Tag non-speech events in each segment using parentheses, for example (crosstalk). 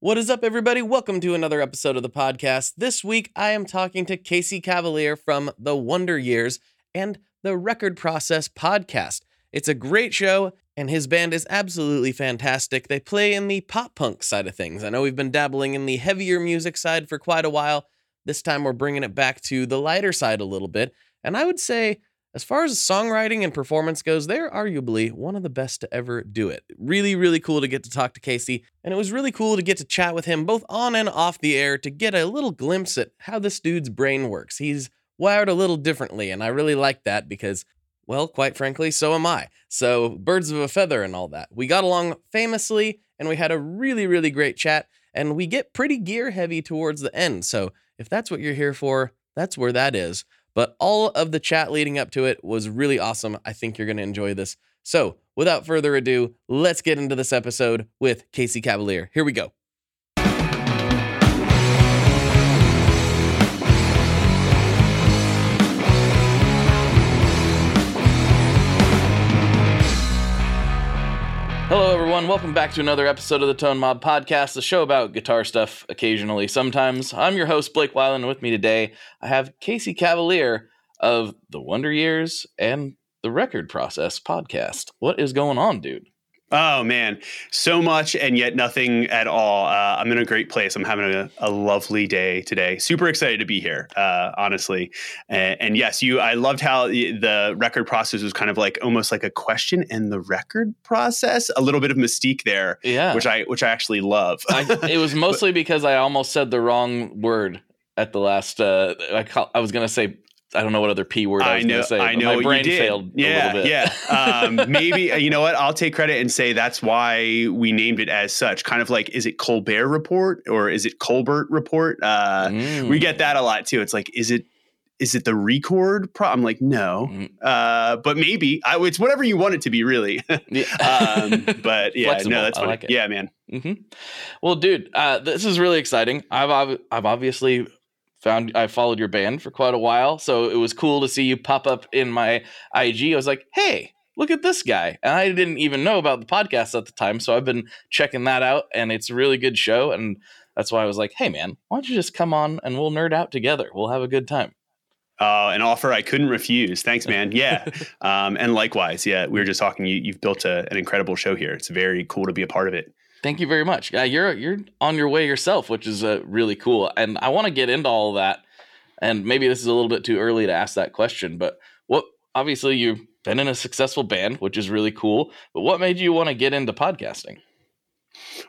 What is up, everybody? Welcome to another episode of the podcast. This week, I am talking to Casey Cavaliere from The Wonder Years and the Record Process podcast. It's a great show, and his band is absolutely fantastic. They play in the pop punk side of things. I know we've been dabbling in the heavier music side for quite a while. This time, we're bringing it back to the lighter side a little bit. And I would say as far as songwriting and performance goes, they're arguably one of the best to ever do it. Really, really cool to get to talk to Casey, and it was really cool to get to chat with him both on and off the air to get a little glimpse at how this dude's brain works. He's wired a little differently, and I really like that because, well, quite frankly, so am I. So, birds of a feather and all that. We got along famously, and we had a really, really great chat, and we get pretty gear heavy towards the end. So, if that's what you're here for, that's where that is. But all of the chat leading up to it was really awesome. I think you're going to enjoy this. So, without further ado, let's get into this episode with Casey Cavaliere. Here we go. Everyone. Welcome back to another episode of the Tone Mob Podcast, the show about guitar stuff occasionally, sometimes. I'm your host, Blake Weiland, and with me today, I have Casey Cavaliere of The Wonder Years and the Record Process Podcast. What is going on, dude? Oh man, so much and yet nothing at all. Uh, I'm in a great place. I'm having a, a, lovely day today. Super excited to be here, uh, honestly. And, and, yes, you. I loved how the, record process was kind of like almost like a question and the record process. A little bit of mystique there, yeah. Which I which I actually love. I, it was (laughs) mostly because I almost said the wrong word at the last. Uh, I, call, I was gonna say I don't know what other p word I, I was to say. I know my brain you did. failed. Yeah, yeah. (laughs) Um, maybe uh, you know what? I'll take credit and say that's why we named it as such. Kind of like, is it Colbert Report or is it Colbert Report? Uh, mm. We get that a lot too. It's like, is it is it the record? Pro-? I'm like, no, mm. uh, but maybe I, it's whatever you want it to be, really. (laughs) um, but yeah, Flexible. no, that's funny. Like yeah, man. Mm-hmm. Well, dude, uh, this is really exciting. I've I've obviously found I followed your band for quite a while, so it was cool to see you pop up in my IG. I was like, "Hey, look at this guy!" And I didn't even know about the podcast at the time, so I've been checking that out, and it's a really good show. And that's why I was like, "Hey, man, why don't you just come on and we'll nerd out together? We'll have a good time." Uh, an offer I couldn't refuse. Thanks, (laughs) man. Yeah, um, and likewise. Yeah, we were just talking. You, you've built a, an incredible show here. It's very cool to be a part of it. Thank you very much. Uh, you're you're on your way yourself, which is uh, really cool. And I want to get into all that. And maybe this is a little bit too early to ask that question, but what obviously you've been in a successful band, which is really cool. But what made you want to get into podcasting?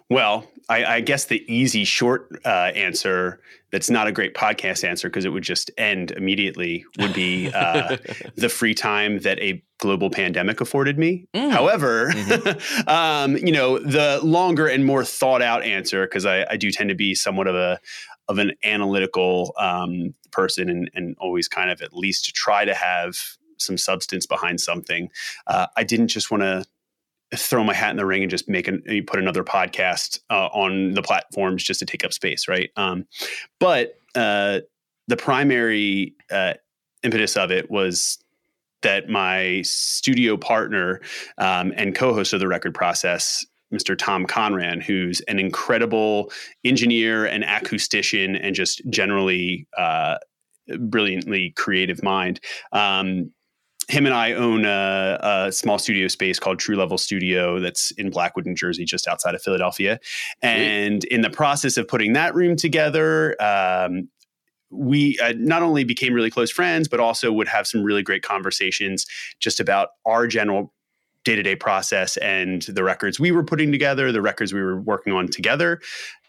Well, I, I, guess the easy short uh, answer that's not a great podcast answer because it would just end immediately would be (laughs) uh, the free time that a global pandemic afforded me. Mm. However, mm-hmm. (laughs) um, you know, the longer and more thought out answer, because I, I, do tend to be somewhat of a of an analytical um, person and, and always kind of at least try to have some substance behind something. Uh, I didn't just want to throw my hat in the ring and just make an put another podcast uh, on the platforms just to take up space, right? Um, but uh, the primary uh, impetus of it was that my studio partner um, and co-host of the record process Mr. Tom Conran, who's an incredible engineer and acoustician and just generally uh, brilliantly creative mind. Um, him and I own a, a, small studio space called True Level Studio that's in Blackwood, New Jersey, just outside of Philadelphia. And in the process of putting that room together, um, we uh, not only became really close friends, but also would have some really great conversations just about our general day to day process and the records we were putting together, the records we were working on together,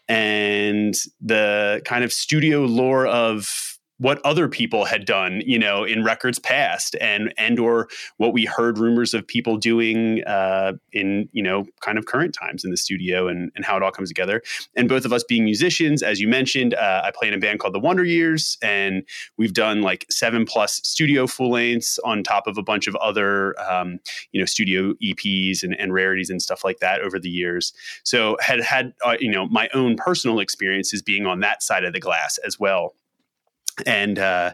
and the kind of studio lore of what other people had done, you know, in records past, and and or what we heard rumors of people doing uh, in you know kind of current times in the studio, and and how it all comes together. And both of us being musicians, as you mentioned, uh, I play in a band called the Wonder Years, and we've done like seven plus studio full lengths on top of a bunch of other um, you know studio EPs and, and rarities and stuff like that over the years. So had had uh, you know my own personal experiences being on that side of the glass as well and uh,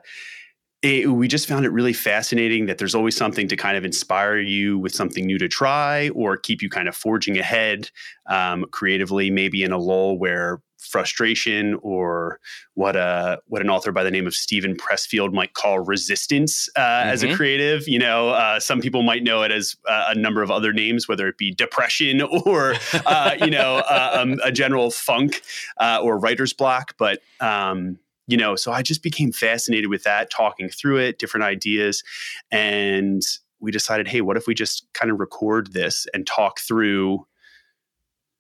it, we just found it really fascinating that there's always something to kind of inspire you with something new to try or keep you kind of forging ahead um, creatively, maybe in a lull where frustration or what a what an author by the name of Steven Pressfield might call resistance uh, mm-hmm. as a mm-hmm. creative. You know, uh, some people might know it as uh, a number of other names, whether it be depression (laughs) or uh, you know uh, um, a general funk uh, or writer's block. But um, you know, so I just became fascinated with that, talking through it, different ideas. And we decided, hey, what if we just kind of record this and talk through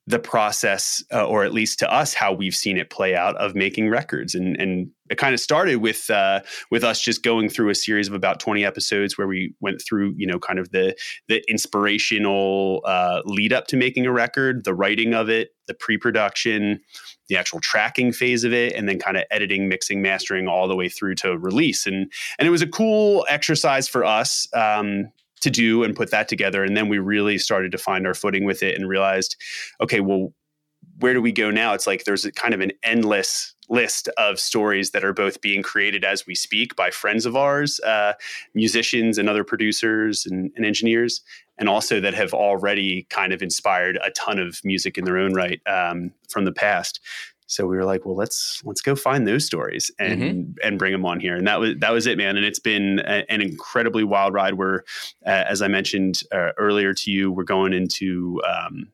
the process, uh, or at least to us, how we've seen it play out of making records. And, and it kind of started with uh, with us just going through a series of about 20 episodes where we went through, you know, kind of the the inspirational uh, lead up to making a record, the writing of it, the pre-production, the actual tracking phase of it, and then kind of editing, mixing, mastering all the way through to release. And and it was a cool exercise for us. Um, to do and put that together. And then we really started to find our footing with it and realized, okay, well, where do we go now? It's like there's a kind of an endless list of stories that are both being created as we speak by friends of ours, uh, musicians and other producers and, and, engineers, and also that have already kind of inspired a ton of music in their own right um, from the past so we were like well let's let's go find those stories and mm-hmm. and bring them on here and that was that was it man and it's been a, an incredibly wild ride where uh, as i mentioned uh, earlier to you we're going into um,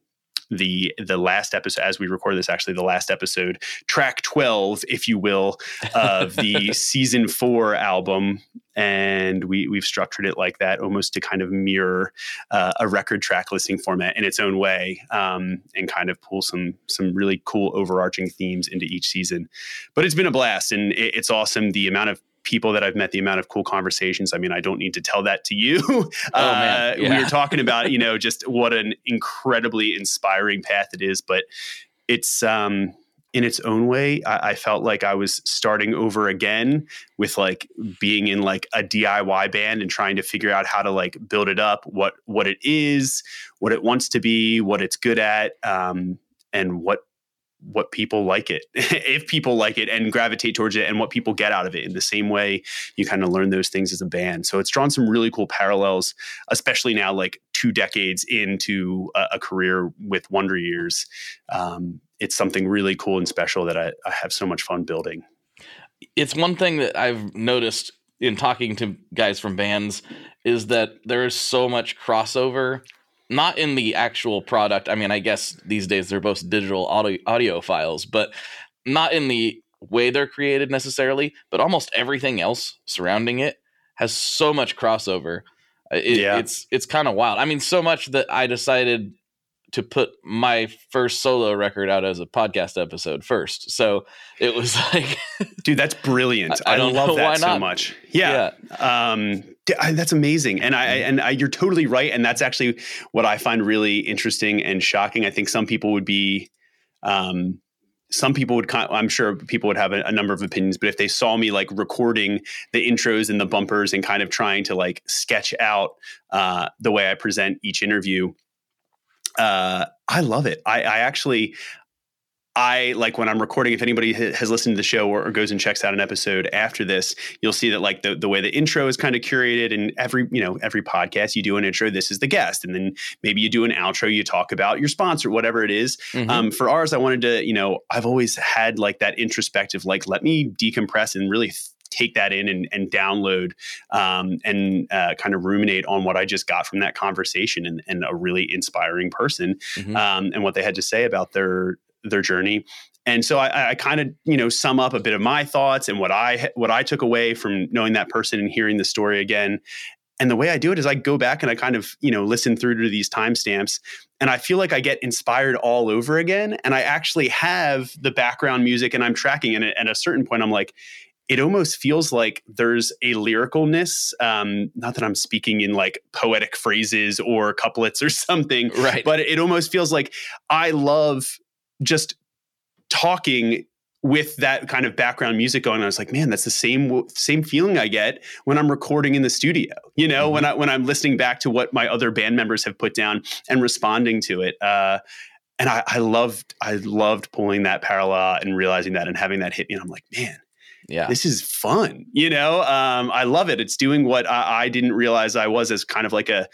the the last episode as we record this actually the last episode track 12 if you will of the (laughs) season 4 album. And we we've structured it like that almost to kind of mirror uh, a record track listing format in its own way um, and kind of pull some some really cool overarching themes into each season. But it's been a blast and it, it's awesome. The amount of people that I've met, the amount of cool conversations. I mean, I don't need to tell that to you. (laughs) Oh, uh. Yeah. We were talking about, you (laughs) know, just what an incredibly inspiring path it is, but it's, um, in its own way, I, I, felt like I was starting over again with like being in like a DIY band and trying to figure out how to like build it up, what what it is, what it wants to be, what it's good at, um, and what what people like it (laughs) if people like it and gravitate towards it and what people get out of it. In the same way you kind of learn those things as a band. So it's drawn some really cool parallels especially now like two decades into a, a career with wonder years. Um, it's something really cool and special that I, I have so much fun building. It's one thing that i've noticed in talking to guys from bands is that there is so much crossover not in the actual product. I mean, I guess these days they're both digital audio audio files, but not in the way they're created necessarily. But almost everything else surrounding it has so much crossover. It, yeah. It's it's kind of wild. I mean, so much that I decided to put my first solo record out as a podcast episode first. So it was (laughs) like, dude, that's brilliant. I, I, I love that so much. Yeah. yeah. Um, that's amazing. And I, and I, you're totally right. And that's actually what I find really interesting and shocking. I think some people would be, um, some people would i'm sure people would have a, a, number of opinions but if they saw me like recording the intros and the bumpers and kind of trying to like sketch out uh, the way i present each interview uh, I love it. I, I, actually, I like when I'm recording. If anybody has listened to the show or, or, goes and checks out an episode after this, you'll see that like the the way the intro is kind of curated, and every you know every podcast you do an intro. This is the guest, and then maybe you do an outro. You talk about your sponsor, whatever it is. Mm-hmm. Um, for ours, I wanted to you know I've always had like that introspective, like let me decompress and really take that in and, and download um, and uh, kind of ruminate on what I just got from that conversation and, and a really inspiring person mm-hmm. um, and what they had to say about their their journey. And so I, I kind of you know sum up a bit of my thoughts and what I what I took away from knowing that person and hearing the story again. And the way I do it is I go back and I kind of, you know, listen through to these timestamps and I feel like I get inspired all over again. And I actually have the background music and I'm tracking. And at a certain point, I'm like, it almost feels like there's a lyricalness. Um, not that I'm speaking in like poetic phrases or couplets or (laughs) something, right? But it almost feels like I love just talking with that kind of background music going. I was like, man, that's the same same feeling I get when I'm recording in the studio. You know, mm-hmm. when I when I'm listening back to what my other band members have put down and responding to it. Uh, and I, I loved I loved pulling that parallel and realizing that and having that hit me. And I'm like, man, yeah. This is fun you know um, i love it. It's doing what I, I, didn't realize i was as kind of like a,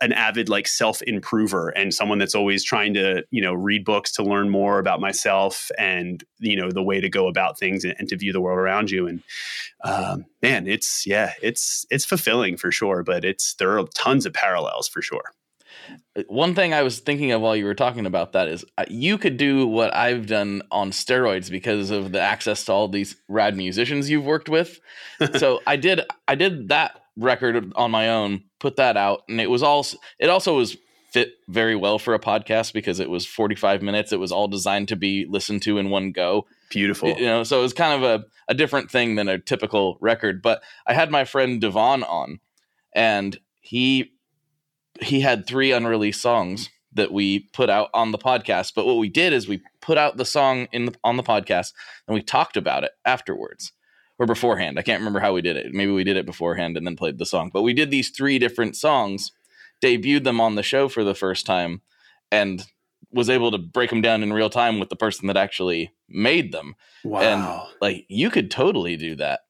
an avid like self improver and someone that's always trying to you know read books to learn more about myself and you know the way to go about things and, and to view the world around you. And um, man it's yeah it's it's fulfilling for sure but it's there are tons of parallels for sure one thing I was thinking of while you were talking about that is uh, you could do what I've done on steroids because of the access to all these rad musicians you've worked with. (laughs) so I did I did that record on my own, put that out, and it was all it also was fit very well for a podcast because it was 45 minutes. It was all designed to be listened to in one go. Beautiful. You know, so it was kind of a, a different thing than a typical record. But I had my friend Devon on and he he had three unreleased songs that we put out on the podcast. But what we did is we put out the song in the, on the podcast and we talked about it afterwards or beforehand. I can't remember how we did it. Maybe we did it beforehand and then played the song. But we did these three different songs, debuted them on the show for the first time, and was able to break them down in real time with the person that actually made them. Wow. And like you could totally do that.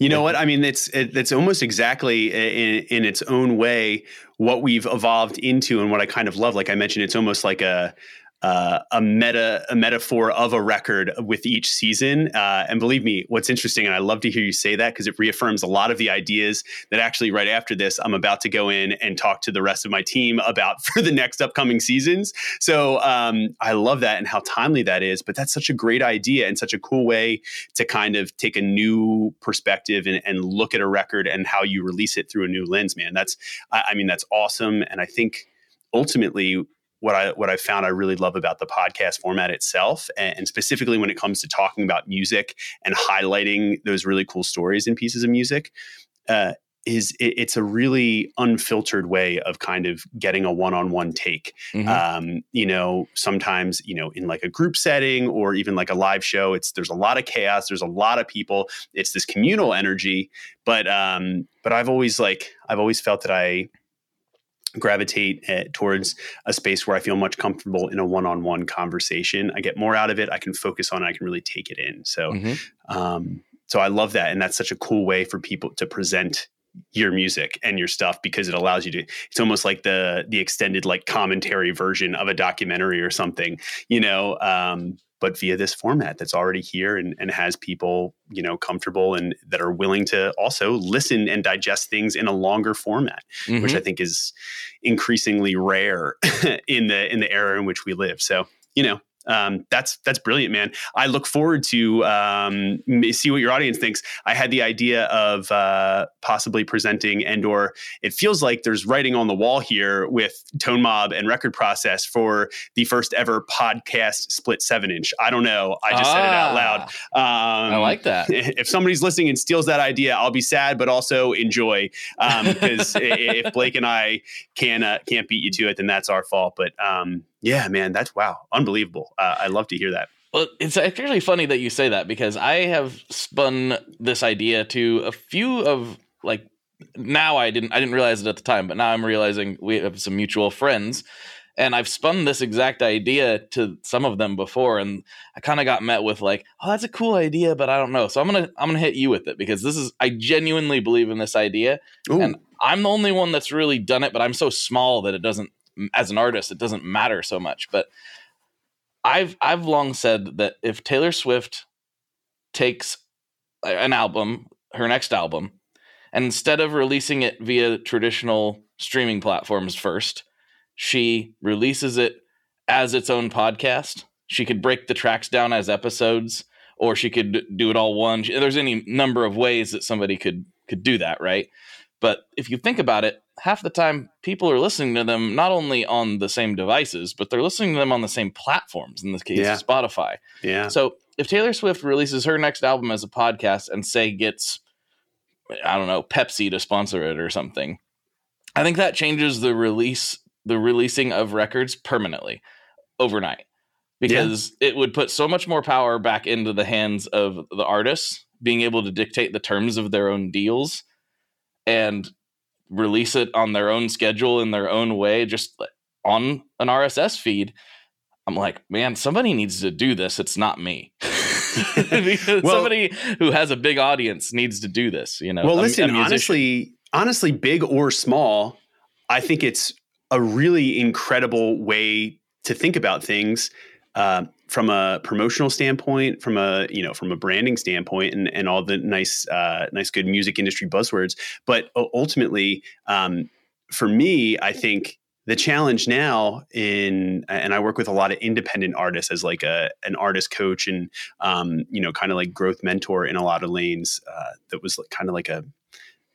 You know what? I mean, it's it, it's almost exactly in, in its own way what we've evolved into, and what I kind of love. Like I mentioned, it's almost like a uh, a meta a metaphor of a record with each season. Uh, and believe me, what's interesting, and I love to hear you say that because it reaffirms a lot of the ideas that actually right after this I'm about to go in and talk to the rest of my team about (laughs) for the next upcoming seasons. So um, I love that and how timely that is. But that's such a great idea and such a cool way to kind of take a new perspective and, and look at a record and how you release it through a new lens. Man, that's I, I mean that's awesome, and I think ultimately what I what I found I really love about the podcast format itself, and, and, specifically when it comes to talking about music and highlighting those really cool stories and pieces of music, uh, is it, it's a really unfiltered way of kind of getting a one-on-one take. Mm-hmm. Um, you know, sometimes you know in like a group setting or even like a live show, it's there's a lot of chaos, there's a lot of people, it's this communal energy. But um, but I've always like I've always felt that I gravitate uh, towards a space where I feel much comfortable in a one-on-one conversation. I get more out of it. I can focus on it. I can really take it in. So, mm-hmm. um, so I love that, and that's such a cool way for people to present your music and your stuff because it allows you to it's almost like the the extended like commentary version of a documentary or something you know um but via this format that's already here and, and has people you know comfortable and that are willing to also listen and digest things in a longer format mm-hmm. which i think is increasingly rare (laughs) in the in the era in which we live so you know um, that's that's brilliant, man. I look forward to um, see what your audience thinks. I had the idea of uh, possibly presenting Endor. It feels like there's writing on the wall here with Tone Mob and Record Process for the first ever podcast split seven inch. I don't know. I just ah, said it out loud. Um, I like that. (laughs) If somebody's listening and steals that idea, I'll be sad, but also enjoy because um, (laughs) if Blake and I can uh, can't beat you to it, then that's our fault. But um, yeah, man, that's wow, unbelievable. Uh, I love to hear that. Well, it's actually funny that you say that because I have spun this idea to a few of like now I didn't I didn't realize it at the time, but now I'm realizing we have some mutual friends and I've spun this exact idea to some of them before and I kind of got met with like, "Oh, that's a cool idea, but I don't know." So I'm going to I'm going to hit you with it because this is I genuinely believe in this idea Ooh. and I'm the only one that's really done it, but I'm so small that it doesn't as an artist, it doesn't matter so much. But I've I've long said that if Taylor Swift takes an album, her next album, and instead of releasing it via traditional streaming platforms first, she releases it as its own podcast. She could break the tracks down as episodes, or she could do it all one. There's any number of ways that somebody could could do that, right? But if you think about it, half the time people are listening to them not only on the same devices, but they're listening to them on the same platforms. In this case, yeah. Spotify. Yeah. So if Taylor Swift releases her next album as a podcast and say gets I don't know, Pepsi to sponsor it or something. I think that changes the release the releasing of records permanently overnight because yeah. it would put so much more power back into the hands of the artists being able to dictate the terms of their own deals and release it on their own schedule in their own way just on an RSS feed. I'm like, man, somebody needs to do this. It's not me. (laughs) well, somebody who has a big audience needs to do this, you know. Well, listen, honestly, honestly, big or small, I think it's a really incredible way to think about things uh, from a promotional standpoint, from a you know from a branding standpoint, and and all the nice uh, nice good music industry buzzwords. But ultimately, um, for me, I think the challenge now in and I work with a lot of independent artists as like a an artist coach and um, you know kind of like growth mentor in a lot of lanes. Uh, that was kind of like a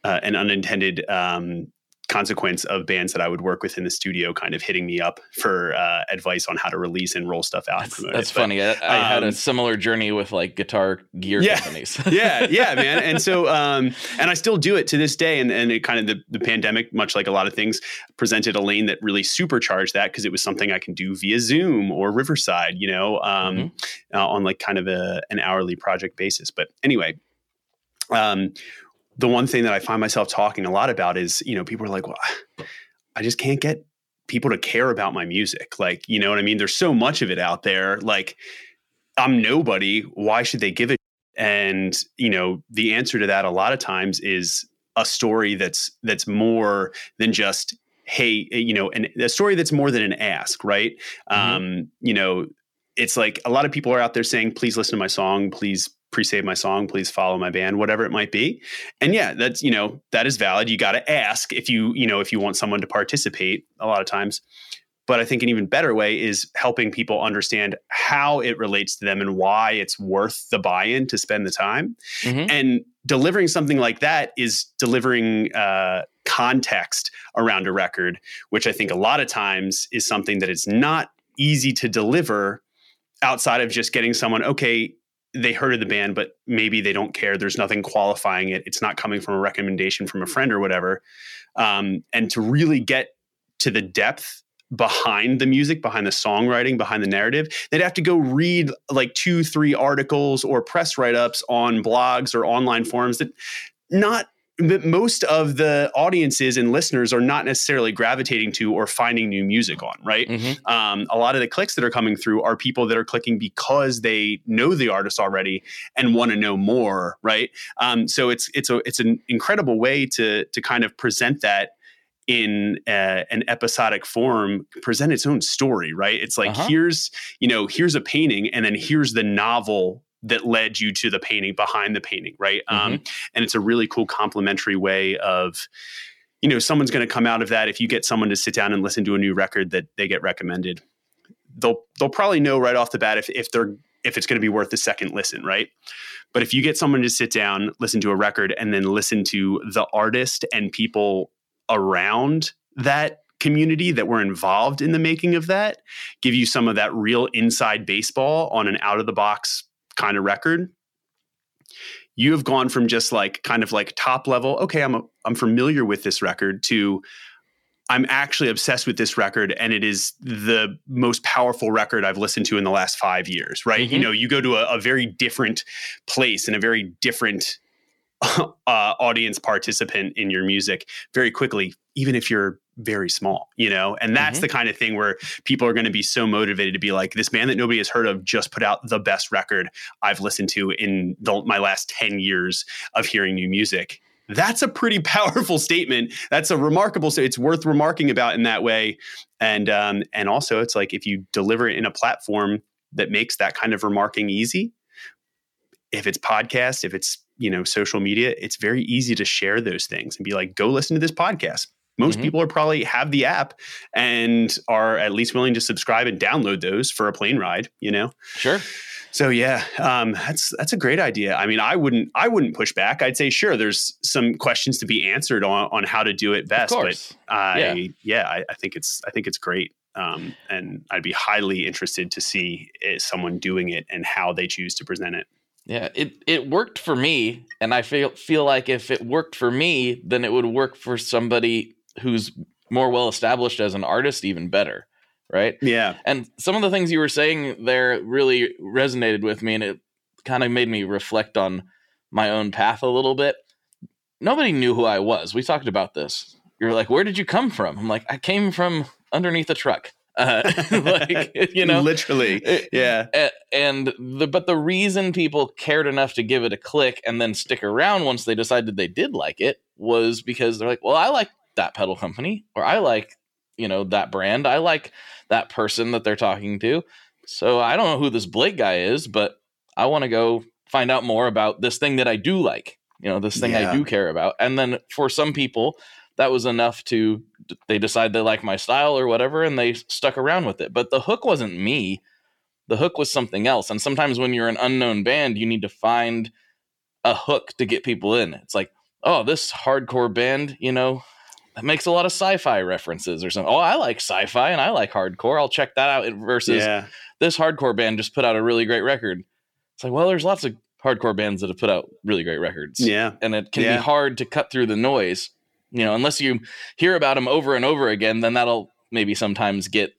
uh, an unintended um, consequence of bands that I would work with in the studio kind of hitting me up for uh, advice on how to release and roll stuff out. That's, that's funny. I, I um, had a um, similar journey with like guitar gear yeah, companies. (laughs) yeah, yeah, man. And so, (laughs) um, and I still do it to this day. And, and it kind of the, the pandemic, much like a lot of things, presented a lane that really supercharged that because it was something I can do via Zoom or Riverside, you know, um, mm-hmm. uh, on like kind of a, an hourly project basis. But anyway, um, the one thing that I find myself talking a lot about is, you know, people are like, well, I just can't get people to care about my music. Like, you know what I mean? There's so much of it out there. Like, I'm nobody. Why should they give it? And, you know, the answer to that a lot of times is a story that's that's more than just hey you know and a story that's more than an ask right mm-hmm. um you know it's like a lot of people are out there saying please listen to my song please pre-save my song please follow my band whatever it might be. And yeah that's you know that is valid. You got to ask if you you know if you want someone to participate a lot of times. But i think an even better way is helping people understand how it relates to them and why it's worth the buy-in to spend the time. Mm-hmm. and delivering something like that is delivering uh, context around a record which i think a lot of times is something that is not easy to deliver outside of just getting someone okay they heard of the band, but maybe they don't care. There's nothing qualifying it. It's not coming from a recommendation from a friend or whatever. Um, and to really get to the depth behind the music, behind the songwriting, behind the narrative, they'd have to go read like two, three articles or press write ups on blogs or online forums that not most of the audiences and listeners are not necessarily gravitating to or finding new music on, right? Mm-hmm. Um, a lot of the clicks that are coming through are people that are clicking because they know the artist already and want to know more, right? Um, so it's it's a it's an incredible way to to kind of present that in uh, an episodic form present its own story right it's like uh-huh. here's you know here's a painting and then here's the novel that led you to the painting behind the painting, right? Mm-hmm. Um, and it's a really cool complementary way of, you know, someone's going to come out of that. If you get someone to sit down and listen to a new record that they get recommended, they'll they'll probably know right off the bat if if they're if it's going to be worth the second listen, right? But if you get someone to sit down, listen to a record, and then listen to the artist and people around that community that were involved in the making of that, give you some of that real inside baseball on an out of the box kind of record you have gone from just like kind of like top level okay i'm a, i'm familiar with this record to i'm actually obsessed with this record and it is the most powerful record i've listened to in the last five years right mm-hmm. you know you go to a, a, very different place and a very different (laughs) uh, audience participant in your music very quickly even if you're very small, you know? And that's mm-hmm. the kind of thing where people are going to be so motivated to be like, this band that nobody has heard of just put out the best record I've listened to in the, my last 10 years of hearing new music. That's a pretty (laughs) powerful statement. That's a remarkable. So it's worth remarking about in that way. And um, and also, it's like if you deliver it in a platform that makes that kind of remarking easy. If it's podcast, if it's you know social media, it's very easy to share those things and be like, go listen to this podcast. Most mm-hmm. people are probably have the app and are at least willing to subscribe and download those for a plane ride you know? Sure. So yeah um, that's that's a great idea. I mean i wouldn't i wouldn't push back. I'd say sure there's some questions to be answered on on how to do it best but i yeah, yeah I, I, think it's i think it's great Um, and I'd be highly interested to see uh, someone doing it and how they choose to present it. Yeah, it it worked for me, and I feel feel like if it worked for me, then it would work for somebody who's more well established as an artist even better, right? Yeah. And some of the things you were saying there really resonated with me, and it kind of made me reflect on my own path a little bit. Nobody knew who I was. We talked about this. You're like, "Where did you come from?" I'm like, "I came from underneath a truck." Uh, (laughs) like you know, literally, yeah. And the but the reason people cared enough to give it a click and then stick around once they decided they did like it was because they're like, well, I like that pedal company, or I like you know that brand, I like that person that they're talking to. So I don't know who this Blake guy is, but I want to go find out more about this thing that I do like. You know, this thing yeah. I do care about. And then for some people, that was enough to they decide they like my style or whatever and they stuck around with it. But the hook wasn't me. The hook was something else and sometimes when you're an unknown band you need to find a hook to get people in. It's like oh this hardcore band you know that makes a lot of sci-fi references or something oh i like sci-fi and i like hardcore. I'll check that out versus yeah. this hardcore band just put out a really great record. It's like well there's lots of hardcore bands that have put out really great records. Yeah. And it can yeah. be hard to cut through the noise you know unless you hear about them over and over again then that'll maybe sometimes get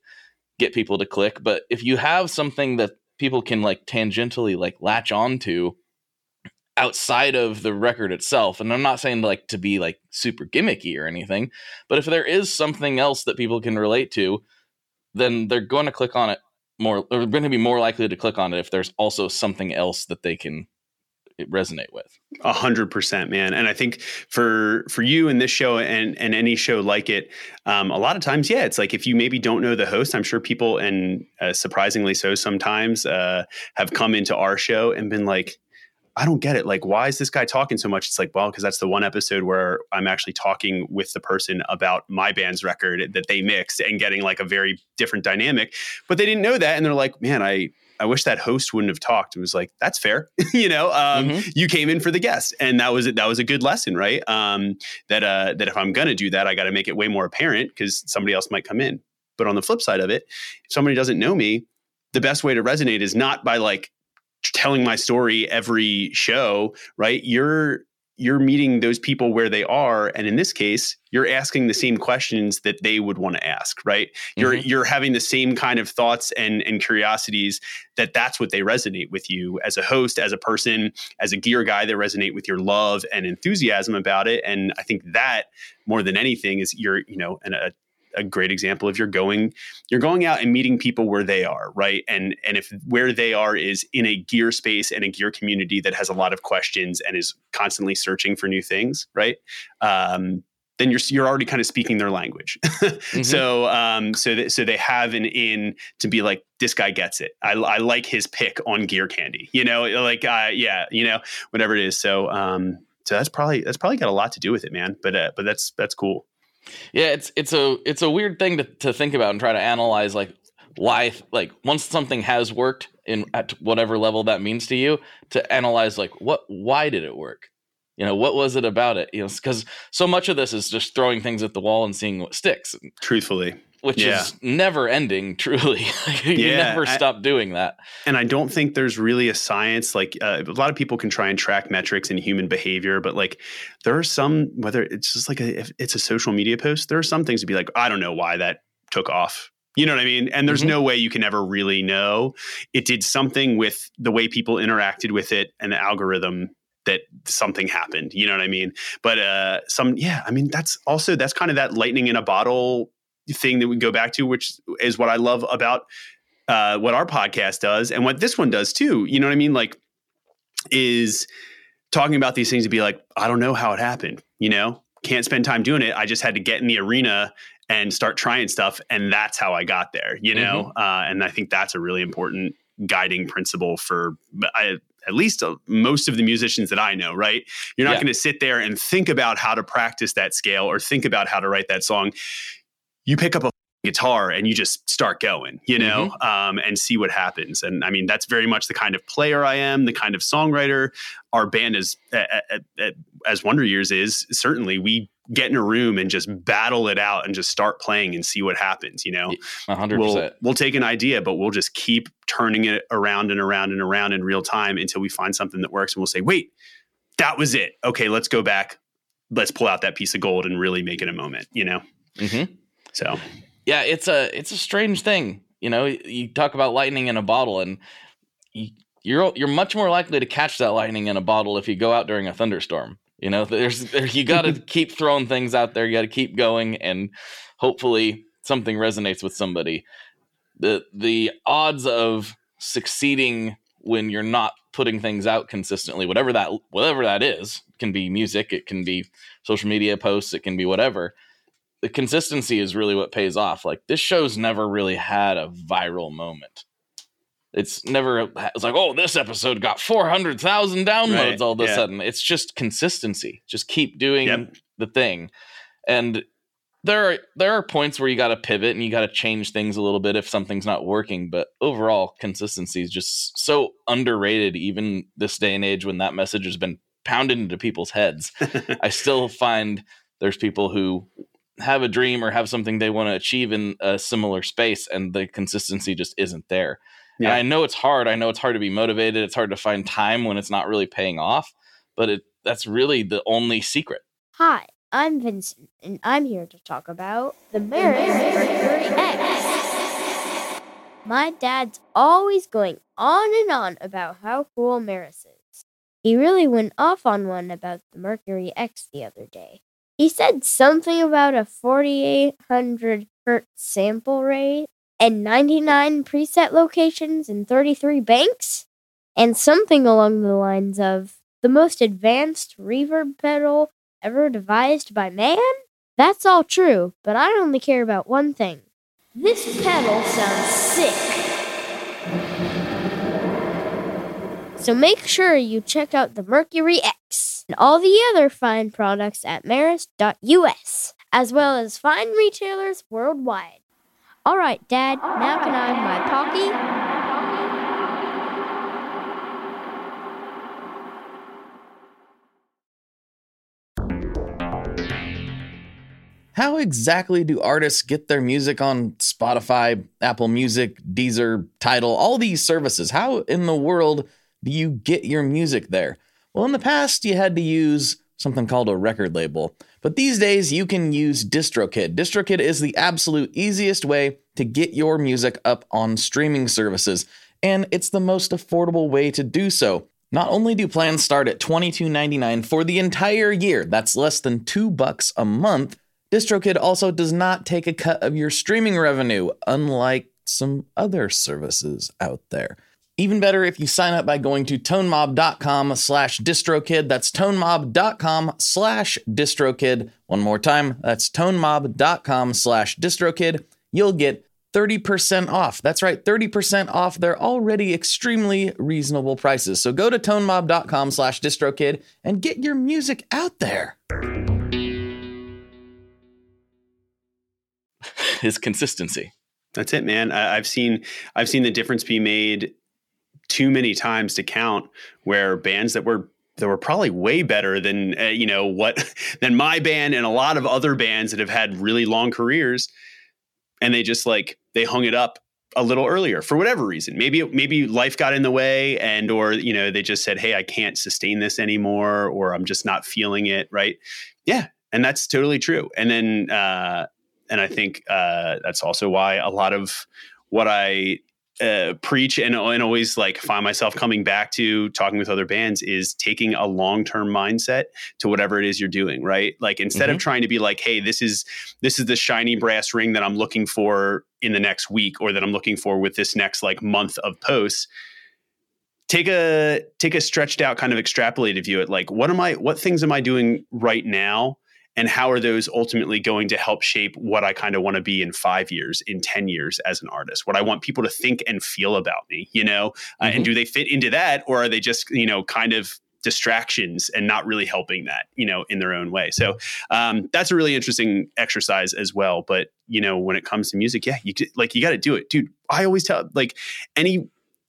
get people to click. But if you have something that people can like tangentially like latch on to outside of the record itself and i'm not saying like to be like super gimmicky or anything but if there is something else that people can relate to then they're going to click on it more they're going to be more likely to click on it if there's also something else that they can resonate with. A hundred percent, man. And I think for for you and this show and and any show like it, um, a lot of times, yeah, it's like if you maybe don't know the host, I'm sure people and uh, surprisingly so sometimes uh, have come into our show and been like. I don't get it. Like, why is this guy talking so much? It's like, well, because that's the one episode where I'm actually talking with the person about my band's record that they mixed and getting like a very different dynamic. But they didn't know that. And they're like, man, I I wish that host wouldn't have talked. It was like, that's fair. (laughs) you know, um, mm-hmm. you came in for the guest and that was, it. that was a good lesson, right? Um, that, uh, that if I'm going to do that, I got to make it way more apparent because somebody else might come in. But on the flip side of it, if somebody doesn't know me, the best way to resonate is not by like telling my story every show, right? You're you're meeting those people where they are and in this case you're asking the same questions that they would want to ask right you're mm-hmm. you're having the same kind of thoughts and and curiosities that that's what they resonate with you as a host as a person as a gear guy they resonate with your love and enthusiasm about it and i think that more than anything is you're you know an, a a great example of you're going you're going out and meeting people where they are right and and if where they are is in a gear space and a gear community that has a lot of questions and is constantly searching for new things right um, then you're you're already kind of speaking their language. (laughs) mm-hmm. So um, so th- so they have an in to be like this guy gets it. I, I like his pick on gear candy. You know, like uh, yeah, you know, whatever it is. So um, so that's probably that's probably got a lot to do with it, man. But uh, but that's that's cool. Yeah, it's it's a it's a weird thing to, to think about and try to analyze like why like once something has worked in at whatever level that means to you to analyze like what why did it work? You know what was it about it? You know because so much of this is just throwing things at the wall and seeing what sticks. Truthfully which yeah. is never ending (laughs) truly you yeah, never stop doing that and i don't think there's really a science like uh, a lot of people can try and track metrics in human behavior but like there are some whether it's just like a, if it's a social media post there are some things to be like i don't know why that took off you know what I mean? And there's mm-hmm. no way you can ever really know. It did something with the way people interacted with it and the algorithm that something happened. You know what I mean? But uh, some, yeah, I mean, that's also that's kind of that lightning in a bottle thing that we go back to, which is what I love about uh, what our podcast does and what this one does too. You know what I mean? Like, is talking about these things to be like, I don't know how it happened. You know, can't spend time doing it. I just had to get in the arena and start trying stuff, and that's how I got there. You know, mm-hmm. uh, and I think that's a really important guiding principle for I, at least uh, most of the musicians that I know, right? You're not yeah. going to sit there and think about how to practice that scale or think about how to write that song. You pick up a guitar and you just start going, you know, mm-hmm. um, and see what happens. And I mean, that's very much the kind of player I am, the kind of songwriter our band is, as Wonder Years is. Certainly, we get in a room and just battle it out and just start playing and see what happens. You know, hundred we'll, percent. We'll take an idea, but we'll just keep turning it around and around and around in real time until we find something that works. And we'll say, wait, that was it. Okay, let's go back. Let's pull out that piece of gold and really make it a moment. You know. Mm-hmm. So yeah, it's a it's a strange thing. You know, you talk about lightning in a bottle, and you, you're you're much more likely to catch that lightning in a bottle if you go out during a thunderstorm. You know, there's (laughs) there, you got to keep throwing things out there. You got to keep going, and hopefully something resonates with somebody. the The odds of succeeding when you're not putting things out consistently, whatever that whatever that is, can be music, it can be social media posts, it can be whatever the consistency is really what pays off. Like this show's never really had a viral moment. It's never it's like, oh, this episode got 400,000 downloads right. all of a yeah. sudden. It's just consistency. Just keep doing yep. the thing. And there are there are points where you got to pivot and you got to change things a little bit if something's not working, but overall consistency is just so underrated even this day and age when that message has been pounded into people's heads. (laughs) I still find there's people who have a dream or have something they want to achieve in a similar space and the consistency just isn't there. Yeah. And I know it's hard. I know it's hard to be motivated. It's hard to find time when it's not really paying off, but it that's really the only secret. Hi, I'm Vincent, and I'm here to talk about the Meris Mercury X. My dad's always going on and on about how cool Meris is. He really went off on one about the Mercury X the other day. He said something about a 4800 hertz sample rate and 99 preset locations and 33 banks, and something along the lines of the most advanced reverb pedal ever devised by man? That's all true, but I only care about one thing. This pedal sounds sick. So make sure you check out the Mercury X and all the other fine products at Meris.us, as well as fine retailers worldwide. All right, Dad, now can I have my Pocky? How exactly do artists get their music on Spotify, Apple Music, Deezer, Tidal, all these services? How in the world do you get your music there? Well, in the past, you had to use something called a record label. But these days, you can use DistroKid. DistroKid is the absolute easiest way to get your music up on streaming services, and it's the most affordable way to do so. Not only do plans start at $22.99 for the entire year, that's less than 2 bucks a month, DistroKid also does not take a cut of your streaming revenue, unlike some other services out there. Even better if you sign up by going to tonemob.com slash distrokid. That's tonemob.com slash distrokid. One more time, that's tonemob.com slash distrokid. You'll get 30% off. That's right, 30% off They're already extremely reasonable prices. So go to tonemob.com slash distrokid and get your music out there. His consistency. That's it, man. I, have seen I've seen the difference be made too many times to count where bands that were that were probably way better than uh, you know what (laughs) than my band and a lot of other bands that have had really long careers. And they just like they hung it up a little earlier for whatever reason. Maybe maybe life got in the way and or you know they just said hey I can't sustain this anymore or I'm just not feeling it right? Yeah and that's totally true. And then uh and I think uh that's also why a lot of what I uh, preach and, and always like find myself coming back to talking with other bands is taking a long-term mindset to whatever it is you're doing right like instead mm-hmm. of trying to be like hey this is this is the shiny brass ring that i'm looking for in the next week or that i'm looking for with this next like month of posts take a take a stretched out kind of extrapolated view at like what am i what things am i doing right now and how are those ultimately going to help shape what I kind of want to be in five years, in 10 years as an artist, what I want people to think and feel about me, you know? Uh, mm-hmm. and do they fit into that or are they just, you know, kind of distractions and not really helping that, you know, in their own way. So um, that's a really interesting exercise as well. But you know, when it comes to music, yeah, you like you got to do it, dude. I always tell like any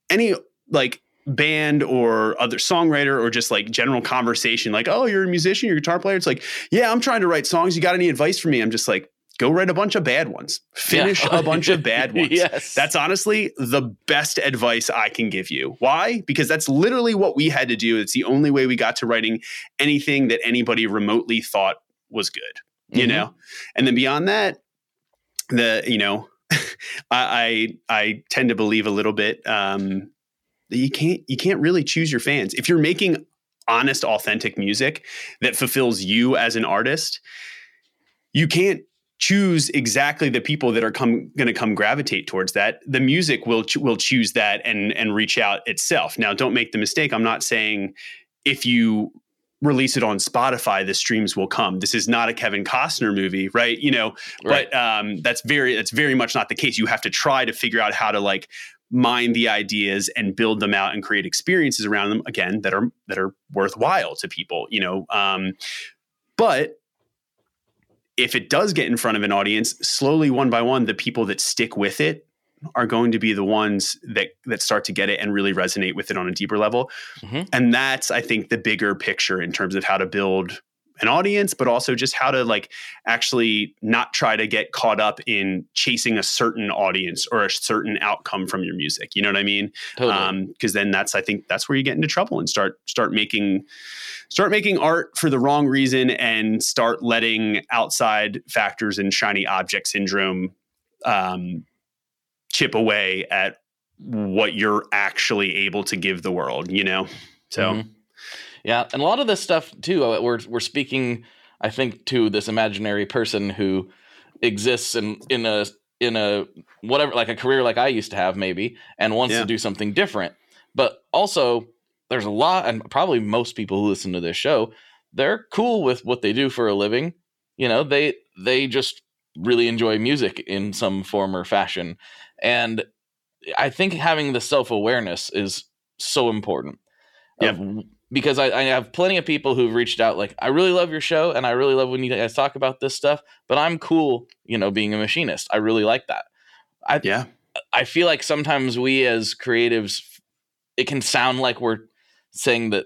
any like band or other songwriter or just like general conversation like oh you're a musician you're a guitar player. It's like yeah i'm trying to write songs. You got any advice for me? I'm just like go write a bunch of bad ones. Finish yeah. a bunch of bad (laughs) ones. Yes. That's honestly the best advice i can give you. Why? Because that's literally what we had to do. It's the only way we got to writing anything that anybody remotely thought was good you mm-hmm. know? And then beyond that the you know (laughs) I, I, I tend to believe a little bit um, you can't you can't really choose your fans. If you're making honest authentic music that fulfills you as an artist you can't choose exactly the people that are come going to come gravitate towards that. The music will will choose that and and reach out itself. Now don't make the mistake. I'm not saying if you release it on spotify the streams will come. This is not a kevin costner movie right? You know right. but um that's very that's very much not the case. You have to try to figure out how to like mine the ideas and build them out and create experiences around them again that are that are worthwhile to people you know um, but if it does get in front of an audience slowly one by one the people that stick with it are going to be the ones that that start to get it and really resonate with it on a deeper level mm-hmm. and that's i think the bigger picture in terms of how to build an audience, but also just how to like actually not try to get caught up in chasing a certain audience or a certain outcome from your music. You know what I mean? Totally. Um, cause then that's, I think that's where you get into trouble and start, start making, start making art for the wrong reason and start letting outside factors and shiny object syndrome, um, chip away at what you're actually able to give the world, you know? So, mm-hmm. Yeah, and a lot of this stuff too. Uh, we're we're speaking, I think, to this imaginary person who exists in in a in a whatever like a career like I used to have maybe, and wants yeah. to do something different. But also, there's a lot, and probably most people who listen to this show, they're cool with what they do for a living. You know, they they just really enjoy music in some form or fashion, and I think having the self awareness is so important. Yeah because I, I, have plenty of people who've reached out like i really love your show and i really love when you guys talk about this stuff but i'm cool you know being a machinist. I really like that. I yeah. I feel like sometimes we as creatives it can sound like we're saying that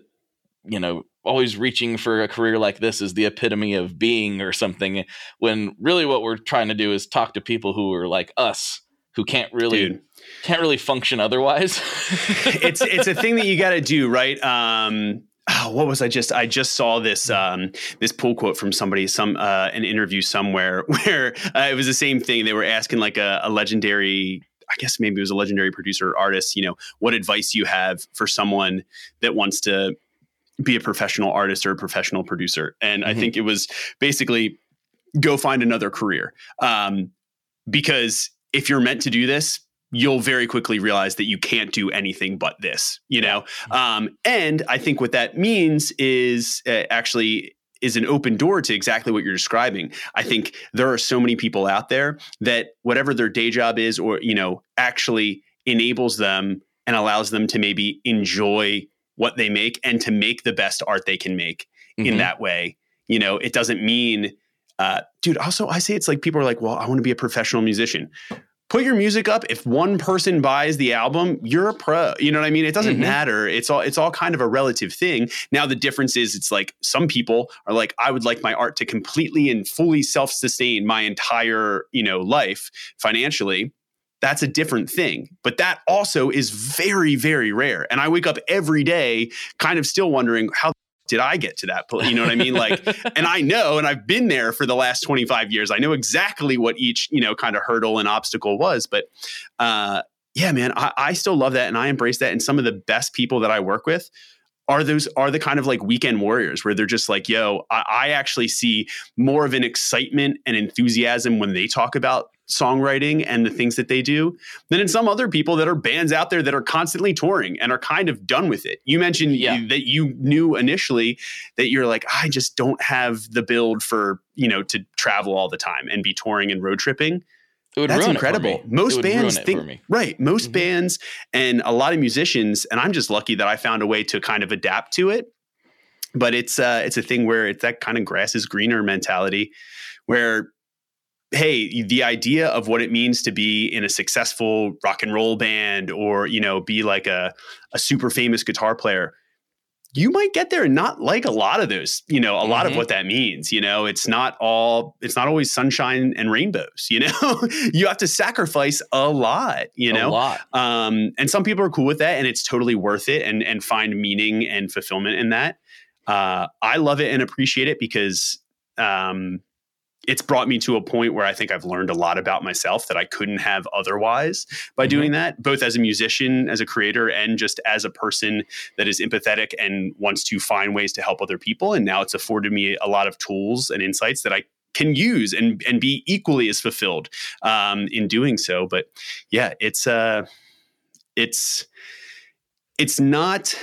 you know always reaching for a career like this is the epitome of being or something when really what we're trying to do is talk to people who are like us who can't really Dude. can't really function otherwise. (laughs) it's it's a thing that you got to do, right? Um, oh, what was I just? I just saw this um, this pull quote from somebody, some uh, an interview somewhere (laughs) where uh, it was the same thing. They were asking like a, a legendary I guess maybe it was a legendary producer or artist, you know, what advice you have for someone that wants to be a professional artist or a professional producer. And mm-hmm. I think it was basically go find another career. Um, because if you're meant to do this, you'll very quickly realize that you can't do anything but this, you know? Um, and I think what that means is uh, actually is an open door to exactly what you're describing. I think there are so many people out there that whatever their day job is or, you know, actually enables them and allows them to maybe enjoy what they make and to make the best art they can make mm-hmm. in that way. You know, it doesn't mean uh, dude, also, I say it's like people are like, well, I want to be a professional musician. Put your music up. If one person buys the album, you're a pro. You know what I mean? It doesn't mm-hmm. matter. It's all it's all kind of a relative thing. Now the difference is it's like some people are like, I would like my art to completely and fully self-sustain my entire, you know, life financially that's a different thing. But that also is very, very rare. And I wake up every day kind of still wondering how did I get to that point? You know what I mean? Like, (laughs) and I know, and I've been there for the last 25 years. I know exactly what each, you know, kind of hurdle and obstacle was. But uh, yeah, man, I, I still love that and I embrace that. And some of the best people that I work with are those are the kind of like weekend warriors where they're just like, yo, I, I actually see more of an excitement and enthusiasm when they talk about songwriting and the things that they do than in some other people that are bands out there that are constantly touring and are kind of done with it. You mentioned yeah. you, that you knew initially that you're like, I just don't have the build for, you know, to travel all the time and be touring and road tripping. It would That's incredible. Most bands think right. Most mm-hmm. bands and a lot of musicians, and I'm just lucky that I found a way to kind of adapt to it. but it's uh, it's a thing where it's that kind of grass is greener mentality, where hey, the idea of what it means to be in a successful rock and roll band or you know be like a a super famous guitar player you might get there and not like a lot of those, you know, a lot of Mhm. what that means. You know, it's not all, it's not always sunshine and rainbows, you (laughs) know, you have to sacrifice a lot, you a know, lot. um, and some people are cool with that and it's totally worth it and, and find meaning and fulfillment in that. Uh, I love it and appreciate it because, um, it's brought me to a point where I think I've learned a lot about myself that I couldn't have otherwise by Mhm. doing that, both as a musician, as a creator, and just as a person that is empathetic and wants to find ways to help other people. And now it's afforded me a lot of tools and insights that I can use and and be equally as fulfilled um, in doing so. But yeah, it's uh, it's it's not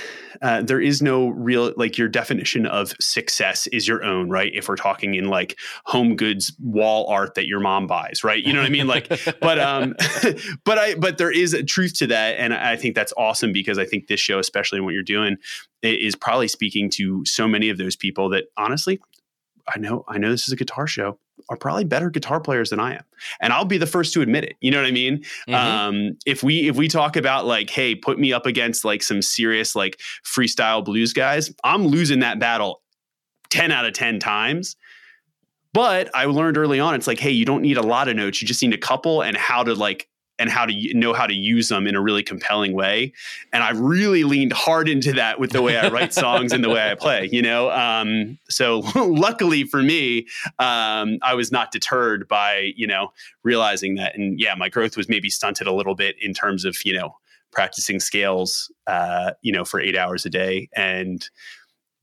uh, there is no real like your definition of success is your own right? If we're talking in like home goods wall art that your mom buys right? You know what i mean? Like but um (laughs) but i but there is a truth to that and i think that's awesome because i think this show especially what you're doing is probably speaking to so many of those people that honestly i know i know this is a guitar show are probably better guitar players than i am and i'll be the first to admit it you know what i mean Mhm. um if we if we talk about like hey put me up against like some serious like freestyle blues guys i'm losing that battle 10 out of 10 times but i learned early on it's like hey you don't need a lot of notes you just need a couple and how to like and how to know how to use them in a really compelling way. And I've really leaned hard into that with the way i write (laughs) songs and the way i play you know? Um, so (laughs) luckily for me um, i was not deterred by you know realizing that and yeah my growth was maybe stunted a little bit in terms of you know practicing scales uh, you know for eight hours a day. And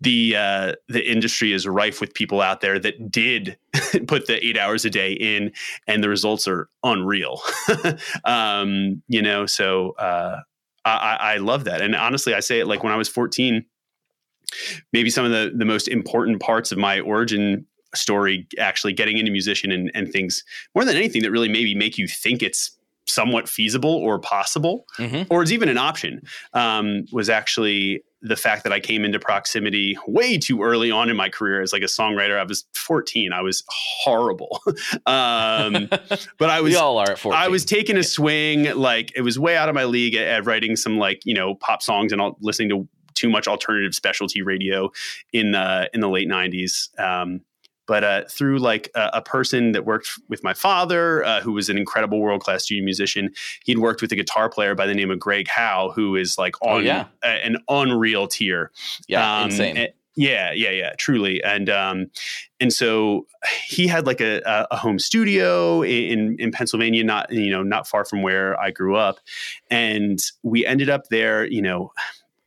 the uh, the industry is rife with people out there that did (laughs) put the eight hours a day in, and the results are unreal. (laughs) um, you know, so uh, I, I love that, and honestly, I say it like when I was fourteen. Maybe some of the the most important parts of my origin story, actually getting into musician and, and things more than anything that really maybe make you think it's somewhat feasible or possible Mhm. or it's even an option um, was actually the fact that I came into proximity way too early on in my career as like a songwriter. I was 14. I was horrible. (laughs) um, (laughs) but I was we all are at 14. I was taking a swing, like it was way out of my league at, at writing some like you know pop songs and all, listening to too much alternative specialty radio in the in the late '90s. Um, but uh, through like a, a person that worked with my father, uh, who was an incredible world class studio musician, he'd worked with a guitar player by the name of Greg Howe, who is like Oh, on yeah. a- an unreal tier. yeah, Um, insane. eh, yeah, yeah, yeah, truly. And um, and so he had like a, a- a home studio in in Pennsylvania, not you know not far from where I grew up, and we ended up there. You know,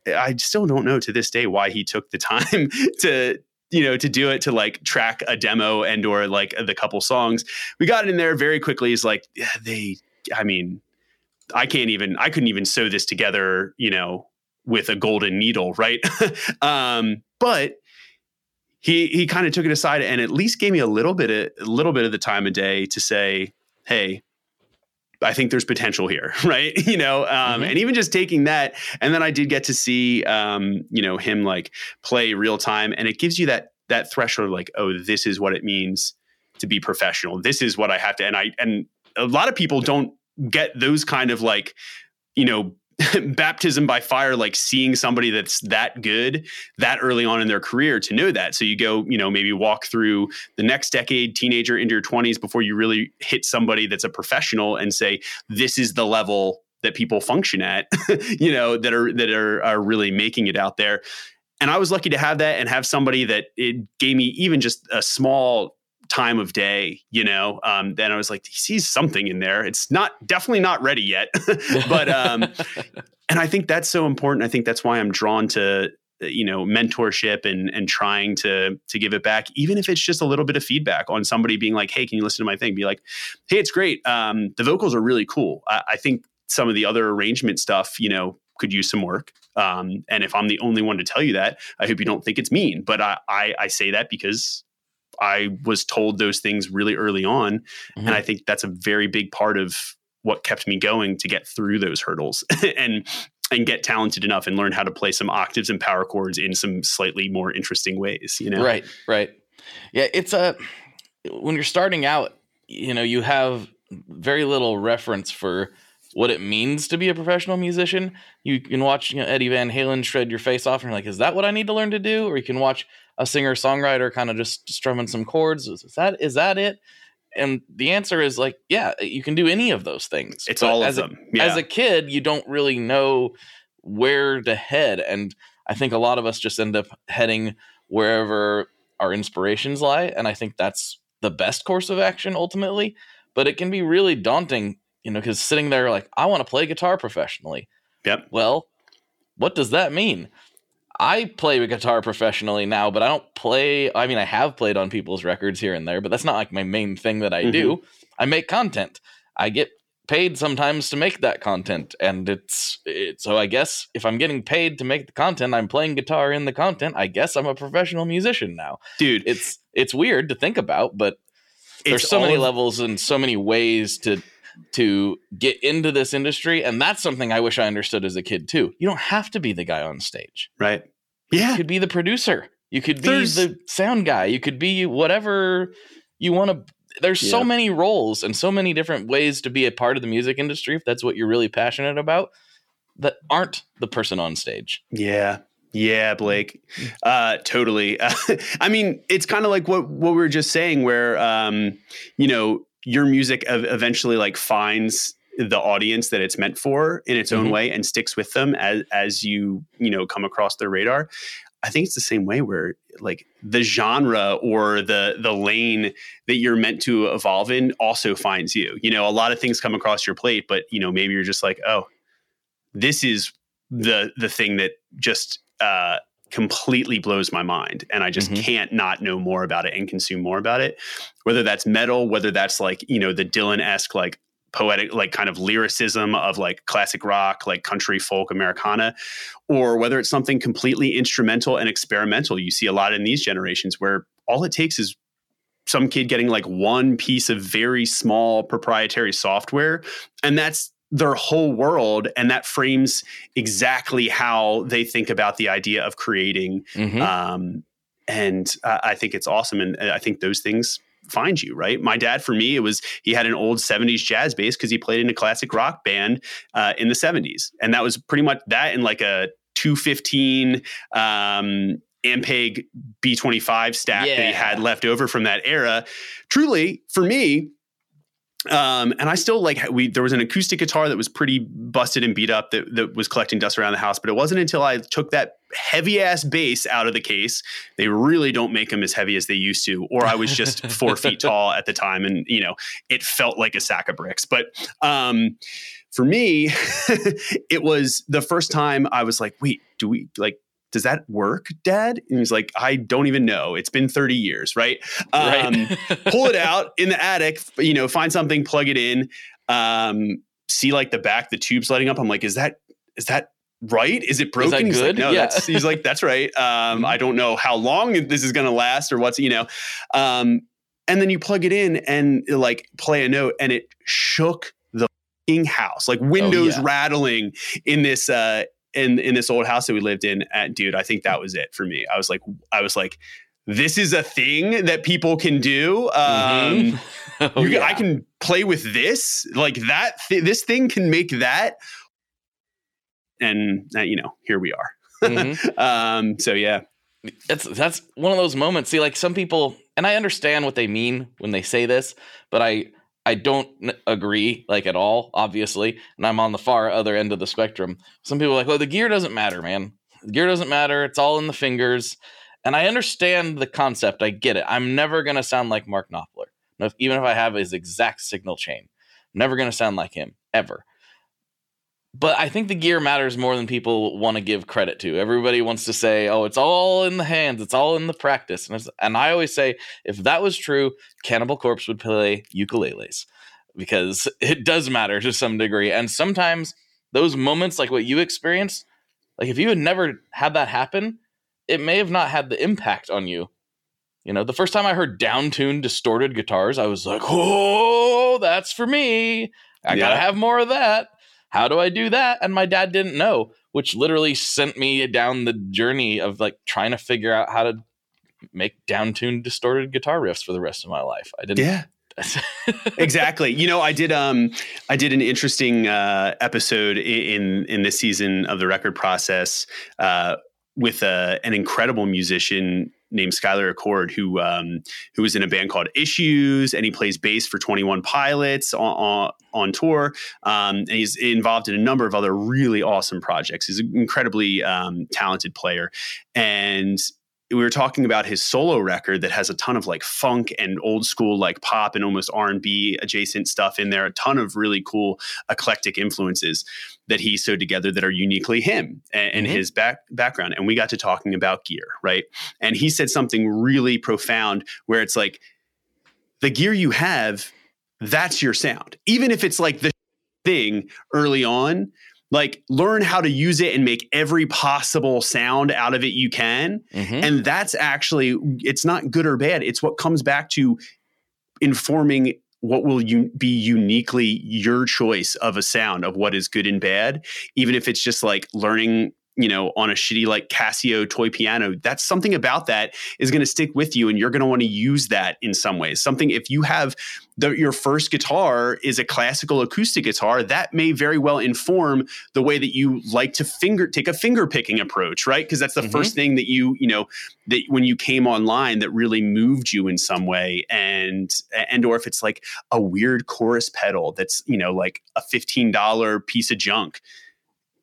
I still don't know to this day why he took the time (laughs) to you know to do it to like track a demo and or like the couple songs. We got in there very quickly. is like yeah, they. I mean, I can't even. I couldn't even sew this together. You know with a golden needle, right? (laughs) um, but he he kind of took it aside and at least gave me a little bit of a little bit of the time of day to say, "Hey, I think there's potential here, (laughs) right? You know, um, Mhm. and even just taking that, and then I did get to see, um, you know, him like play real time, and it gives you that that threshold, of like, oh, this is what it means to be professional. This is what I have to, and I and a lot of people don't get those kind of like, you know. (laughs) baptism by fire like seeing somebody that's that good that early on in their career to know that. So you go you know maybe walk through the next decade teenager into your 20s before you really hit somebody that's a professional and say this is the level that people function at (laughs) you know that are that are, are really making it out there. And i was lucky to have that and have somebody that it gave me even just a small time of day you know um, then i was like he sees something in there. It's not definitely not ready yet (laughs) but um and i think that's so important. I think that's why i'm drawn to you know mentorship and and trying to to give it back even if it's just a little bit of feedback on somebody being like hey can you listen to my thing? Be like hey it's great. Um the vocals are really cool. I, I think some of the other arrangement stuff you know could use some work. Um and if i'm the only one to tell you that i hope you don't think it's mean but i i, I say that because I was told those things really early on. Mhm. And I think that's a very big part of what kept me going to get through those hurdles. (laughs) and and get talented enough and learn how to play some octaves and power chords in some slightly more interesting ways. You know, Right, right. Yeah, it's a when you're starting out, you know, you have very little reference for what it means to be a professional musician. You can watch you know, Eddie Van Halen shred your face off, and you're like, "Is that what I need to learn to do?" Or you can watch a singer songwriter kind of just strumming some chords. Is that is that it? And the answer is like, yeah, eh, you can do any of those things. It's all of as a- them. Yeah. As a kid, you don't really know where to head, and I think a lot of us just end up heading wherever our inspirations lie, and I think that's the best course of action ultimately. But it can be really daunting, you know, because sitting there like, I want to play guitar professionally. Yep. Well, what does that mean? I play guitar professionally now, but I don't play. I mean, I have played on people's records here and there, but that's not like my main thing that I do. Mm-hmm. I make content. I get paid sometimes to make that content, and it's it, so. I guess if I'm getting paid to make the content, I'm playing guitar in the content. I guess I'm a professional musician now. Dude, It's it's weird to think about, but there's so many of- levels and so many ways to to get into this industry and that's something i wish i understood as a kid too you don't have to be the guy on stage Right. Yeah. you could be the producer you could be There's- the sound guy you could be whatever you want to there's so many roles and so many different ways to be a part of the music industry if that's what you're really passionate about that aren't the person on stage Yeah. Yeah, Blake. Uh, totally. (laughs) I mean, it's kind of like what what we were just saying, where um, you know, your music ev- eventually like finds the audience that it's meant for in its own Mhm. way and sticks with them as as you you know come across their radar. I think it's the same way where like the genre or the the lane that you're meant to evolve in also finds you. You know, a lot of things come across your plate, but you know, maybe you're just like, oh, this is the the thing that just uh, completely blows my mind, and I just Mhm. can't not know more about it and consume more about it. Whether that's metal, whether that's like you know the Dylan esque like poetic like kind of lyricism of like classic rock like country folk americana or whether it's something completely instrumental and experimental you see a lot in these generations where all it takes is some kid getting like one piece of very small proprietary software and that's their whole world and that frames exactly how they think about the idea of creating Mhm. um, and uh, i think it's awesome and i think those things find you right? My dad for me it was he had an old 70s jazz bass because he played in a classic rock band uh, in the 70s and that was pretty much that in like a 215 um, ampeg b25 stack that he had left over from that era. Truly for me um, and I still like we there was an acoustic guitar that was pretty busted and beat up that, that was collecting dust around the house, but it wasn't until I took that heavy ass bass out of the case. They really don't make them as heavy as they used to, or I was just (laughs) four feet tall at the time, and you know it felt like a sack of bricks. But um, for me, (laughs) it was the first time I was like, wait, do we like? Does that work, Dad? And he's like, I don't even know. It's been 30 years, right? Um, right pull it out in the attic, you know, find something, plug it in, um, see like the back, the tubes lighting up. I'm like, is that is that right? Is it broken? that he's like, good? no, Yeah. that's he's like, that's right. Um, Mhm. I don't know how long this is gonna last or what's, you know. Um, and then you plug it in and like play a note and it shook the house, like windows yeah. rattling in this uh in in this old house that we lived in. At, dude, I think that was it for me. I was like, I was like, this is a thing that people can do. Um, Mhm. (laughs) Oh, you yeah. I can play with this, like that. Th- this thing can make that, and uh, you know, here we are. Mhm. (laughs) Um, so yeah, that's that's one of those moments. See, like some people, and I understand what they mean when they say this, but I I don't agree like at all. Obviously, and I'm on the far other end of the spectrum. Some people are like, well, the gear doesn't matter, man. The gear doesn't matter. It's all in the fingers. And I understand the concept. I get it. I'm never gonna sound like Mark Knopfler, even if I have his exact signal chain. Never gonna sound like him ever. But I think the gear matters more than people want to give credit to. Everybody wants to say, "Oh, it's all in the hands. It's all in the practice." And, it's, and I always say, if that was true, Cannibal Corpse would play ukuleles because (laughs) it does matter to some degree. And sometimes those moments, like what you experienced, like if you had never had that happen, it may have not had the impact on you. You know, the first time I heard downtuned, distorted guitars, I was like, "Oh, that's for me. I gotta have more of that." How do I do that? And my dad didn't know. which literally sent me down the journey of like trying to figure out how to make down-tuned distorted guitar riffs for the rest of my life. I didn't Yeah. (laughs) exactly. You know, I did um I did an interesting uh episode in in this season of the record process uh with uh, an incredible musician named Skyler Acord who um who was in a band called Issues and he plays bass for 21 Pilots on on, on tour um and he's involved in a number of other really awesome projects. He's an incredibly um talented player and we were talking about his solo record that has a ton of like funk and old school like pop and almost R&B adjacent stuff in there a ton of really cool eclectic influences that he sewed together that are uniquely him and, and Mhm. his back background. And we got to talking about gear right? And he said something really profound where it's like the gear you have that's your sound. Even if it's like the thing early on like learn how to use it and make every possible sound out of it you can Mhm. and that's actually it's not good or bad it's what comes back to informing what will you be uniquely your choice of a sound of what is good and bad even if it's just like learning you know on a shitty like casio toy piano that's something about that is going to stick with you and you're going to want to use that in some ways. Something if you have the, your first guitar is a classical acoustic guitar that may very well inform the way that you like to finger take a finger picking approach right? Because that's the Mhm. first thing that you you know that when you came online that really moved you in some way and and or if it's like a weird chorus pedal that's you know like a $15 piece of junk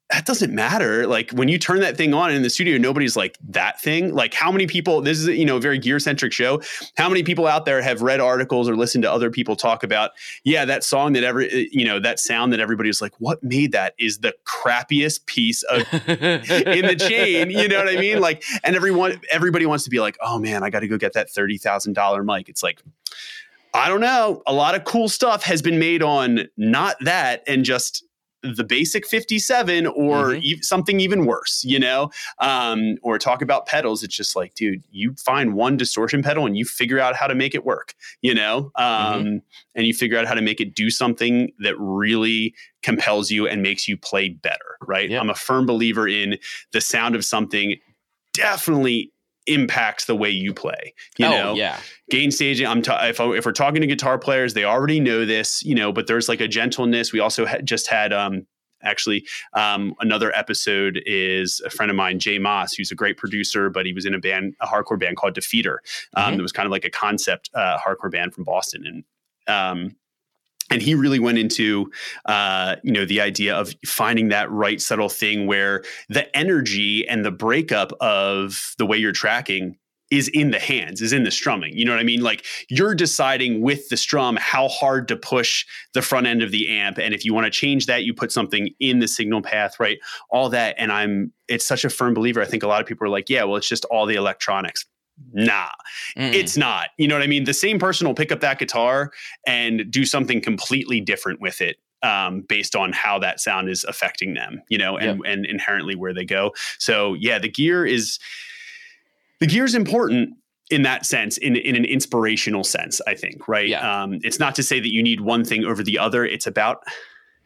that doesn't matter like when you turn that thing on in the studio nobody's like that thing like how many people this is you know a very gear centric show how many people out there have read articles or listened to other people talk about yeah that song that every eh, you know that sound that everybody's like what made that is the crappiest piece of (laughs) in the chain. You know what I mean? Like, and everyone, everybody wants to be like, oh man, I got to go get that thirty thousand dollar mic. It's like, I don't know. A lot of cool stuff has been made on not that and just the basic 57 or Mhm. ev- something even worse, you know? Um, or talk about pedals. It's just like, dude, you find one distortion pedal and you figure out how to make it work, you know? Um, and you figure out how to make it do something that really compels you and makes you play better, right? Yeah. I'm a firm believer in the sound of something definitely impacts the way you play. You oh know, yeah, gain staging. I'm ta- if, I, if we're talking to guitar players, they already know this, you know. But there's like a gentleness. We also ha- just had um, actually um, another episode is a friend of mine, Jay Maas, who's a great producer, but he was in a band, a hardcore band called Defeater. Um, Mhm. It was kind of like a concept uh, hardcore band from Boston, and um, and he really went into uh, you know the idea of finding that right subtle thing where the energy and the breakup of the way you're tracking is in the hands is in the strumming. You know what i mean? Like you're deciding with the strum how hard to push the front end of the amp. And if you want to change that you put something in the signal path right? All that. And i'm it's such a firm believer. I think a lot of people are like yeah well it's just all the electronics nah Mm. it's not. You know what I mean? The same person will pick up that guitar and do something completely different with it. Um, based on how that sound is affecting them, you know, and and inherently where they go. So yeah, the gear is the gear is important in that sense, in in an inspirational sense, I think, right? Yeah. Um, it's not to say that you need one thing over the other. It's about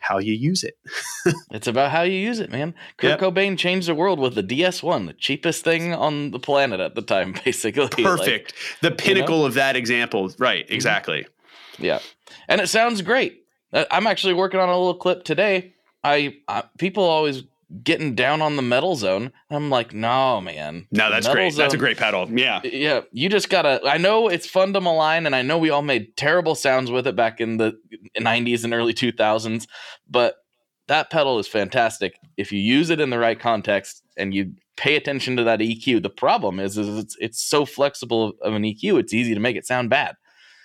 how you use it. (laughs) It's about how you use it, man. Kurt Yep. Cobain changed the world with the DS1, the cheapest thing on the planet at the time, (laughs) basically. Like, Perfect. the pinnacle of that example. Right. Exactly. yeah, and it sounds great. Uh, I'm actually working on a little clip today. I, I people always getting down on the metal zone. I'm like, no, man. No, that's great. That's a great pedal. Yeah. Yeah, you just gotta. I know it's fun to malign, and I know we all made terrible sounds with it back in the '90s and early 2000s, but that pedal is fantastic if you use it in the right context and you pay attention to that EQ. The problem is, is it's it's so flexible of an EQ. It's easy to make it sound bad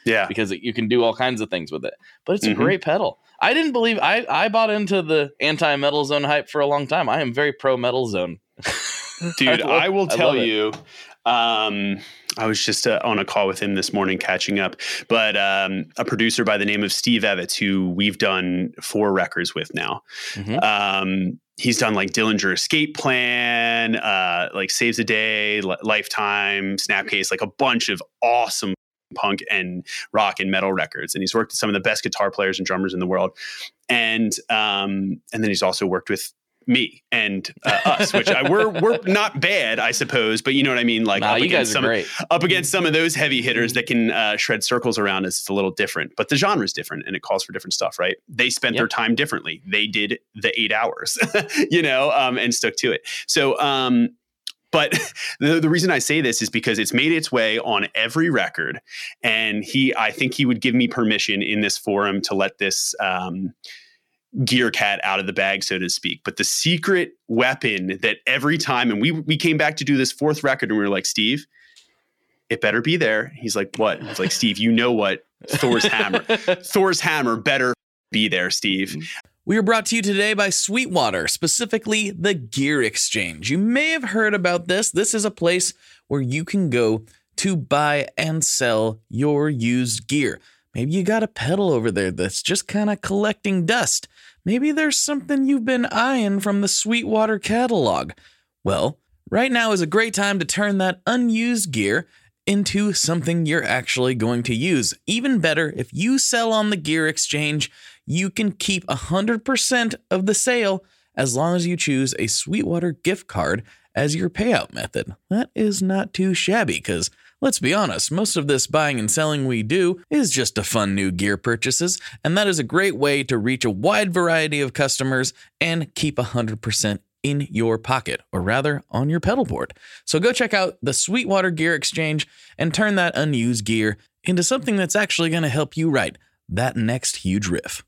Yeah. because it, you can do all kinds of things with it. But it's a Mhm. great pedal. I didn't believe I I bought into the anti metal zone hype for a long time. I am very pro metal zone. (laughs) dude love- i will tell it. you um i was just uh, on a call with him this morning catching up but um a producer by the name of steve evans who we've done four records with now Mhm. um he's done like dillinger escape plan uh like Saves the Day Li- lifetime snapcase like a bunch of awesome punk and rock and metal records and he's worked with some of the best guitar players and drummers in the world and um and then he's also worked with me and uh, us, which I, we're we're not bad, I suppose, but you know what I mean. Like Nah, up against some up against some of those heavy hitters that can uh, shred circles around us, it's a little different. But the genre is different, and it calls for different stuff, right? They spent their time differently. They did the eight hours, (laughs) you know, um, and stuck to it. So. Um, but (laughs) the, the reason I say this is because it's made its way on every record, and he, I think he would give me permission in this forum to let this um, gear cat out of the bag, so to speak. But the secret weapon that every time, and we we came back to do this fourth record, and we were like, Steve, it better be there. He's like, what? It's like, Steve, you know what? Thor's (laughs) hammer. Thor's hammer better be there, Steve. We are brought to you today by Sweetwater, specifically the Gear Exchange. You may have heard about this. This is a place where you can go to buy and sell your used gear. Maybe you got a pedal over there that's just kind of collecting dust. Maybe there's something you've been eyeing from the Sweetwater catalog. Well, right now is a great time to turn that unused gear into something you're actually going to use. Even better, if you sell on the Gear Exchange, you can keep 100% of the sale as long as you choose a Sweetwater gift card as your payout method. That is not too shabby because let's be honest, most of this buying and selling we do is just to fund new gear purchases, and that is a great way to reach a wide variety of customers and keep 100% in your pocket, or rather on your pedal board. So go check out the Sweetwater Gear Exchange and turn that unused gear into something that's actually going to help you write that next huge riff.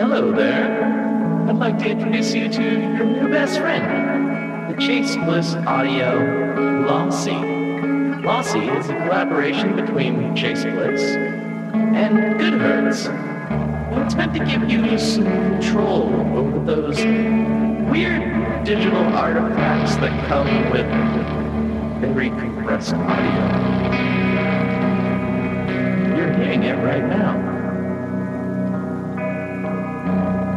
Hello there. I'd like to introduce you to your new best friend, the Chase Bliss Audio Lossy. Lossy is a collaboration between Chase Bliss and Goodhertz. And it's meant to give you some control over those weird digital artifacts that come with very compressed audio. You're hearing it right now.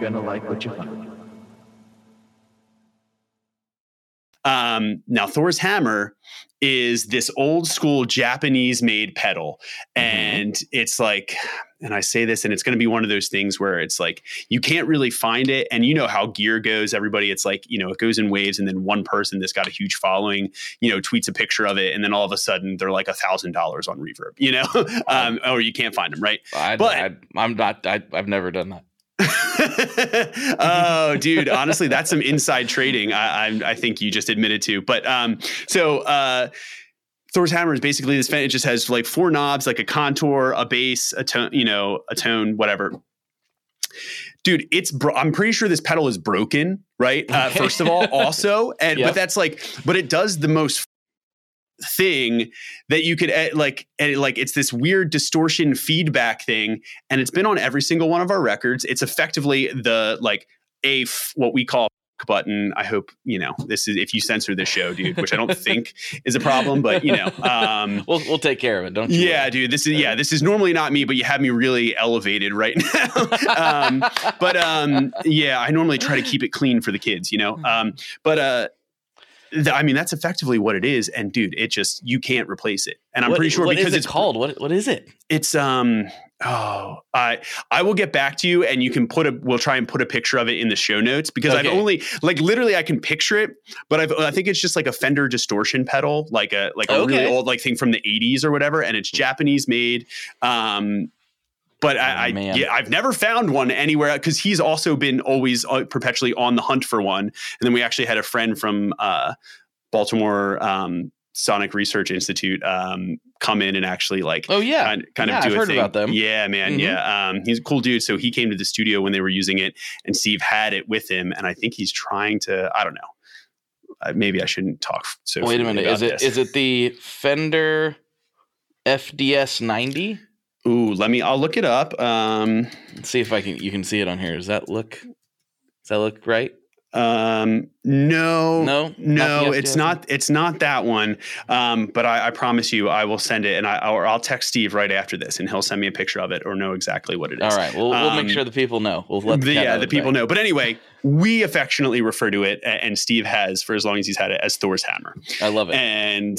I think you're going to like what you find. Um, now, Thor's hammer is this old school Japanese made pedal. And it's like, and I say this, and it's going to be one of those things where it's like, you can't really find it. And you know how gear goes. Everybody, it's like, you know, it goes in waves. And then one person that's got a huge following, you know, tweets a picture of it. And then all of a sudden they're like a $1,000 on reverb, you know, (laughs) um, or you can't find them, right? I, But- I, I'm not. I, I've never done that. (laughs) oh, dude, honestly, that's some inside trading. I, I, I think you just admitted to. But um, so uh, Thor's hammer is basically this. It just has like four knobs, like a contour, a bass, a tone, you know, a tone, whatever. Dude, it's. Bro- I'm pretty sure this pedal is broken, right? Uh, first of all, also, (laughs) and Yep. but that's like, but it does the most thing that you could like like it's this weird distortion feedback thing and it's been on every single one of our records it's effectively the like a f- what we call button i hope you know this is if you censor this show dude which i don't think is a problem but you know (laughs) um We'll we'll take care of it. Don't you? yeah, worry. dude. This is yeah. This is normally not me, but you have me really elevated right (laughs) now. um, but um, yeah, I normally try to keep it clean for the kids, you know. (laughs) Um, but uh, I mean, that's effectively what it is. And dude, it just you can't replace it. And I'm What- pretty sure what is because it it's called. What what is it? It's um. Oh, I I will get back to you, and you can put a. We'll try and put a picture of it in the show notes because I've only like literally I can picture it, but I've I think it's just like a Fender distortion pedal, like a like a Okay. really old like thing from the '80s or whatever, and it's Japanese made. Um, but Oh, I, I yeah, I've never found one anywhere because he's also been always uh, perpetually on the hunt for one. And then we actually had a friend from uh, Baltimore um, Sonic Research Institute um, come in and actually like Oh yeah. kind, kind Yeah, of do I've a heard thing. about them. Yeah, man. Mhm. Yeah. Um, he's a cool dude. So he came to the studio when they were using it, and Steve had it with him. And I think he's trying to. I don't know. Uh, maybe I shouldn't talk so. Wait a minute. Is it this. is it the Fender FDS 90. Ooh, let me. I'll look it up. Um, Let's see if I can. You can see it on here. Does that look? Does that look right? um, no, No? No, it's not. It's not that one. Um, but I, I promise you, I will send it, and I or I'll text Steve right after this, and he'll send me a picture of it or know exactly what it is. All right. We'll, we'll make Um, sure the people know. We'll let the, yeah, the people know. But anyway, we affectionately refer to it, and Steve has for as long as he's had it as Thor's hammer. I love it. And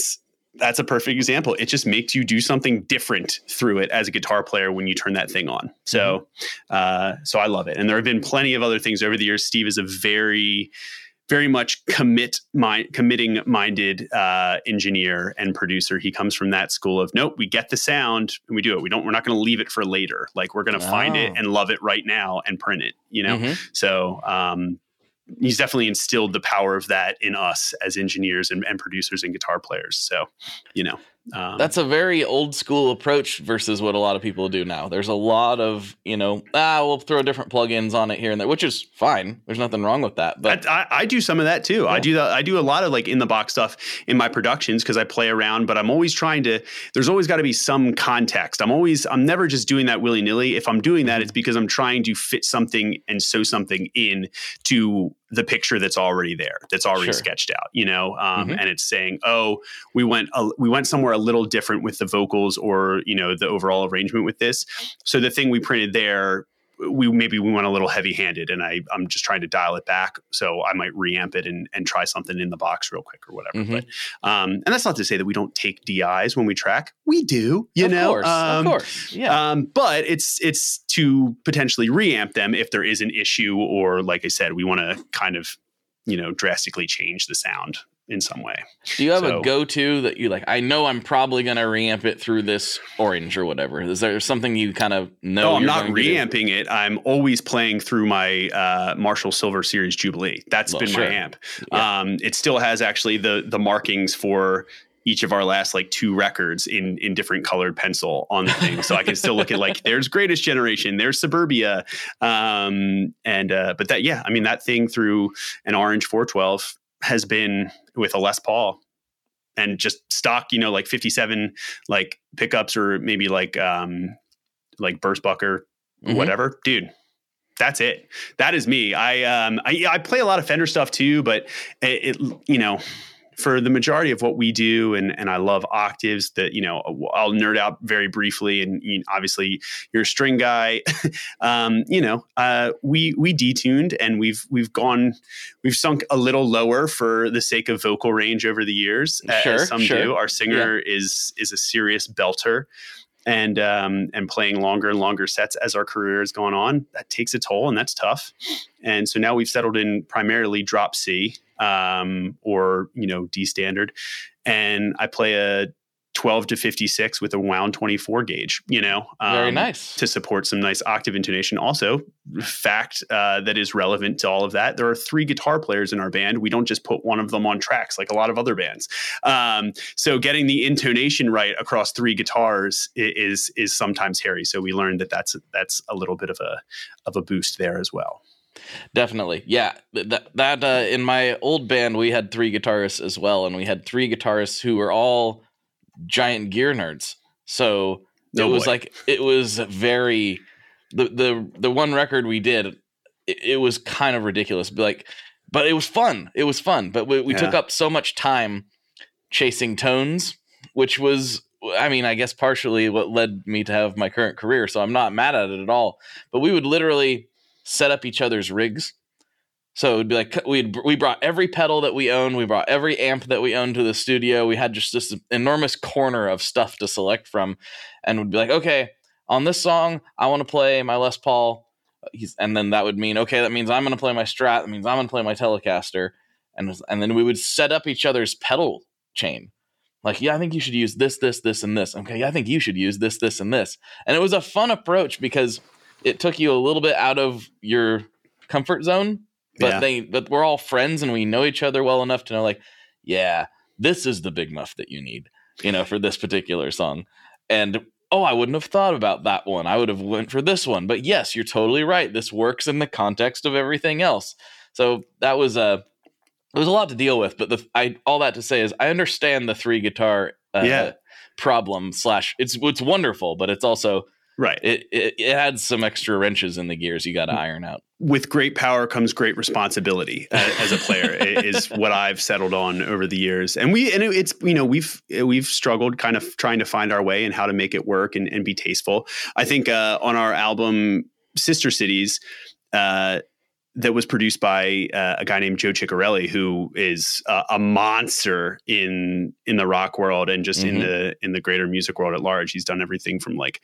that's a perfect example. It just makes you do something different through it as a guitar player when you turn that thing on. So, uh, so I love it. And there have been plenty of other things over the years. Steve is a very, very much commit mind, committing minded uh, engineer and producer. He comes from that school of nope, we get the sound and we do it. We don't. We're not going to leave it for later. Like we're going to find it Oh. and love it right now and print it. You know. Mhm. So um, he's definitely instilled the power of that in us as engineers and, and producers and guitar players. So, you know, um, That's a very old school approach versus what a lot of people do now. There's a lot of, you know, ah, we'll throw different plugins on it here and there, which is fine. There's nothing wrong with that. But I, I, I do some of that too. I do the, I do a lot of like in the box stuff in my productions because I play around, but I'm always trying to. There's always got to be some context. I'm always I'm never just doing that willy nilly. If I'm doing Mm-hmm. that, it's because I'm trying to fit something and sew something in to the picture that's already there, that's already Sure. sketched out. You know, um, Mhm. and it's saying, oh, we went a, we went somewhere a little different with the vocals or you know the overall arrangement with this. So the thing we printed there we maybe we went a little heavy handed and I, I'm just trying to dial it back. So I might reamp it and, and try something in the box real quick or whatever. Mhm. But um, and that's not to say that we don't take DIs when we track. We do, you of know. course, um, of course. Yeah. Um, but it's it's to potentially reamp them if there is an issue or like I said, we want to kind of, you know, drastically change the sound in some way. Do you have so- a go to that you like? I know I'm probably going to reamp it through this orange or whatever. Is there something you kind of know? No, I'm not going to do? reamping it. I'm always playing through my uh, Marshall Silver Series Jubilee. That's Well, been sure. my amp. Yeah. Um, it still has actually the the markings for each of our last like two records in in different colored pencil on the thing, so I can still look at like there's Greatest Generation, there's Suburbia, um, and uh, but that yeah, I mean that thing through an Orange 412 has been with a Les Paul and just stock, you know, like 57 like pickups or maybe like um like Burstbucker Mhm. whatever. Dude that's it. That is me. I um i, I play a lot of fender stuff too but it, it you know for the majority of what we do and and i love octaves that you know i'll nerd out very briefly and you, obviously you're a string guy (laughs) um you know uh we we detuned and we've we've gone we've sunk a little lower for the sake of vocal range over the years Sure, as some sure. do our singer is is a serious belter and um, and playing longer and longer sets as our career has gone on. That takes a toll, and that's tough. And so now we've settled in primarily drop C um, or you know D standard, and I play a 12 to 56 with a wound 24 gauge. You know, Very um, nice. to support some nice octave intonation. Also, fact uh, that is relevant to all of that: there are three guitar players in our band. We don't just put one of them on tracks like a lot of other bands. Um, so getting the intonation right across three guitars is is sometimes hairy. So we learned that that's that's a little bit of a of a boost there as well. Definitely. Yeah. That, that uh, in my old band, we had three guitarists as well. And we had three guitarists who were all giant gear nerds. So Oh, it was boy. like, it was very, the, the, the one record we did, it, it was kind of ridiculous. But like, but it was fun. It was fun. But we, we took up so much time chasing tones, which was, I mean, I guess partially what led me to have my current career. So I'm not mad at it at all. But we would literally set up each other's rigs. So it'd be like we we brought every pedal that we own, we brought every amp that we owned to the studio. We had just this enormous corner of stuff to select from, and would be like, okay, on this song, I want to play my Les Paul. He's, and then that would mean okay, that means I'm going to play my Strat. That means I'm going to play my Telecaster, and and then we would set up each other's pedal chain. Like, yeah, I think you should use this, this, this, and this. Okay, yeah, I think you should use this, this, and this. And it was a fun approach because it took you a little bit out of your comfort zone but Yeah. they but we're all friends and we know each other well enough to know like yeah this is the big muff that you need you know for this particular song. And oh i wouldn't have thought about that one. I would have went for this one. But yes you're totally right. This works in the context of everything else. So that was a it was a lot to deal with. But the i all that to say is i understand the three guitar uh, Yeah. problem slash it's it's wonderful, but it's also right. it, it it adds some extra wrenches in the gears you got to iron out. with great power comes great responsibility uh, as a player is what I've settled on over the years. And we and it- it's you know we've we've struggled kind of trying to find our way and how to make it work and, and be tasteful. I think uh, on our album Sister Cities. Uh, that was produced by uh, a guy named Joe Chiccarelli, who is uh, a monster in in the rock world and just in Mhm. the in the greater music world at large. He's done everything from like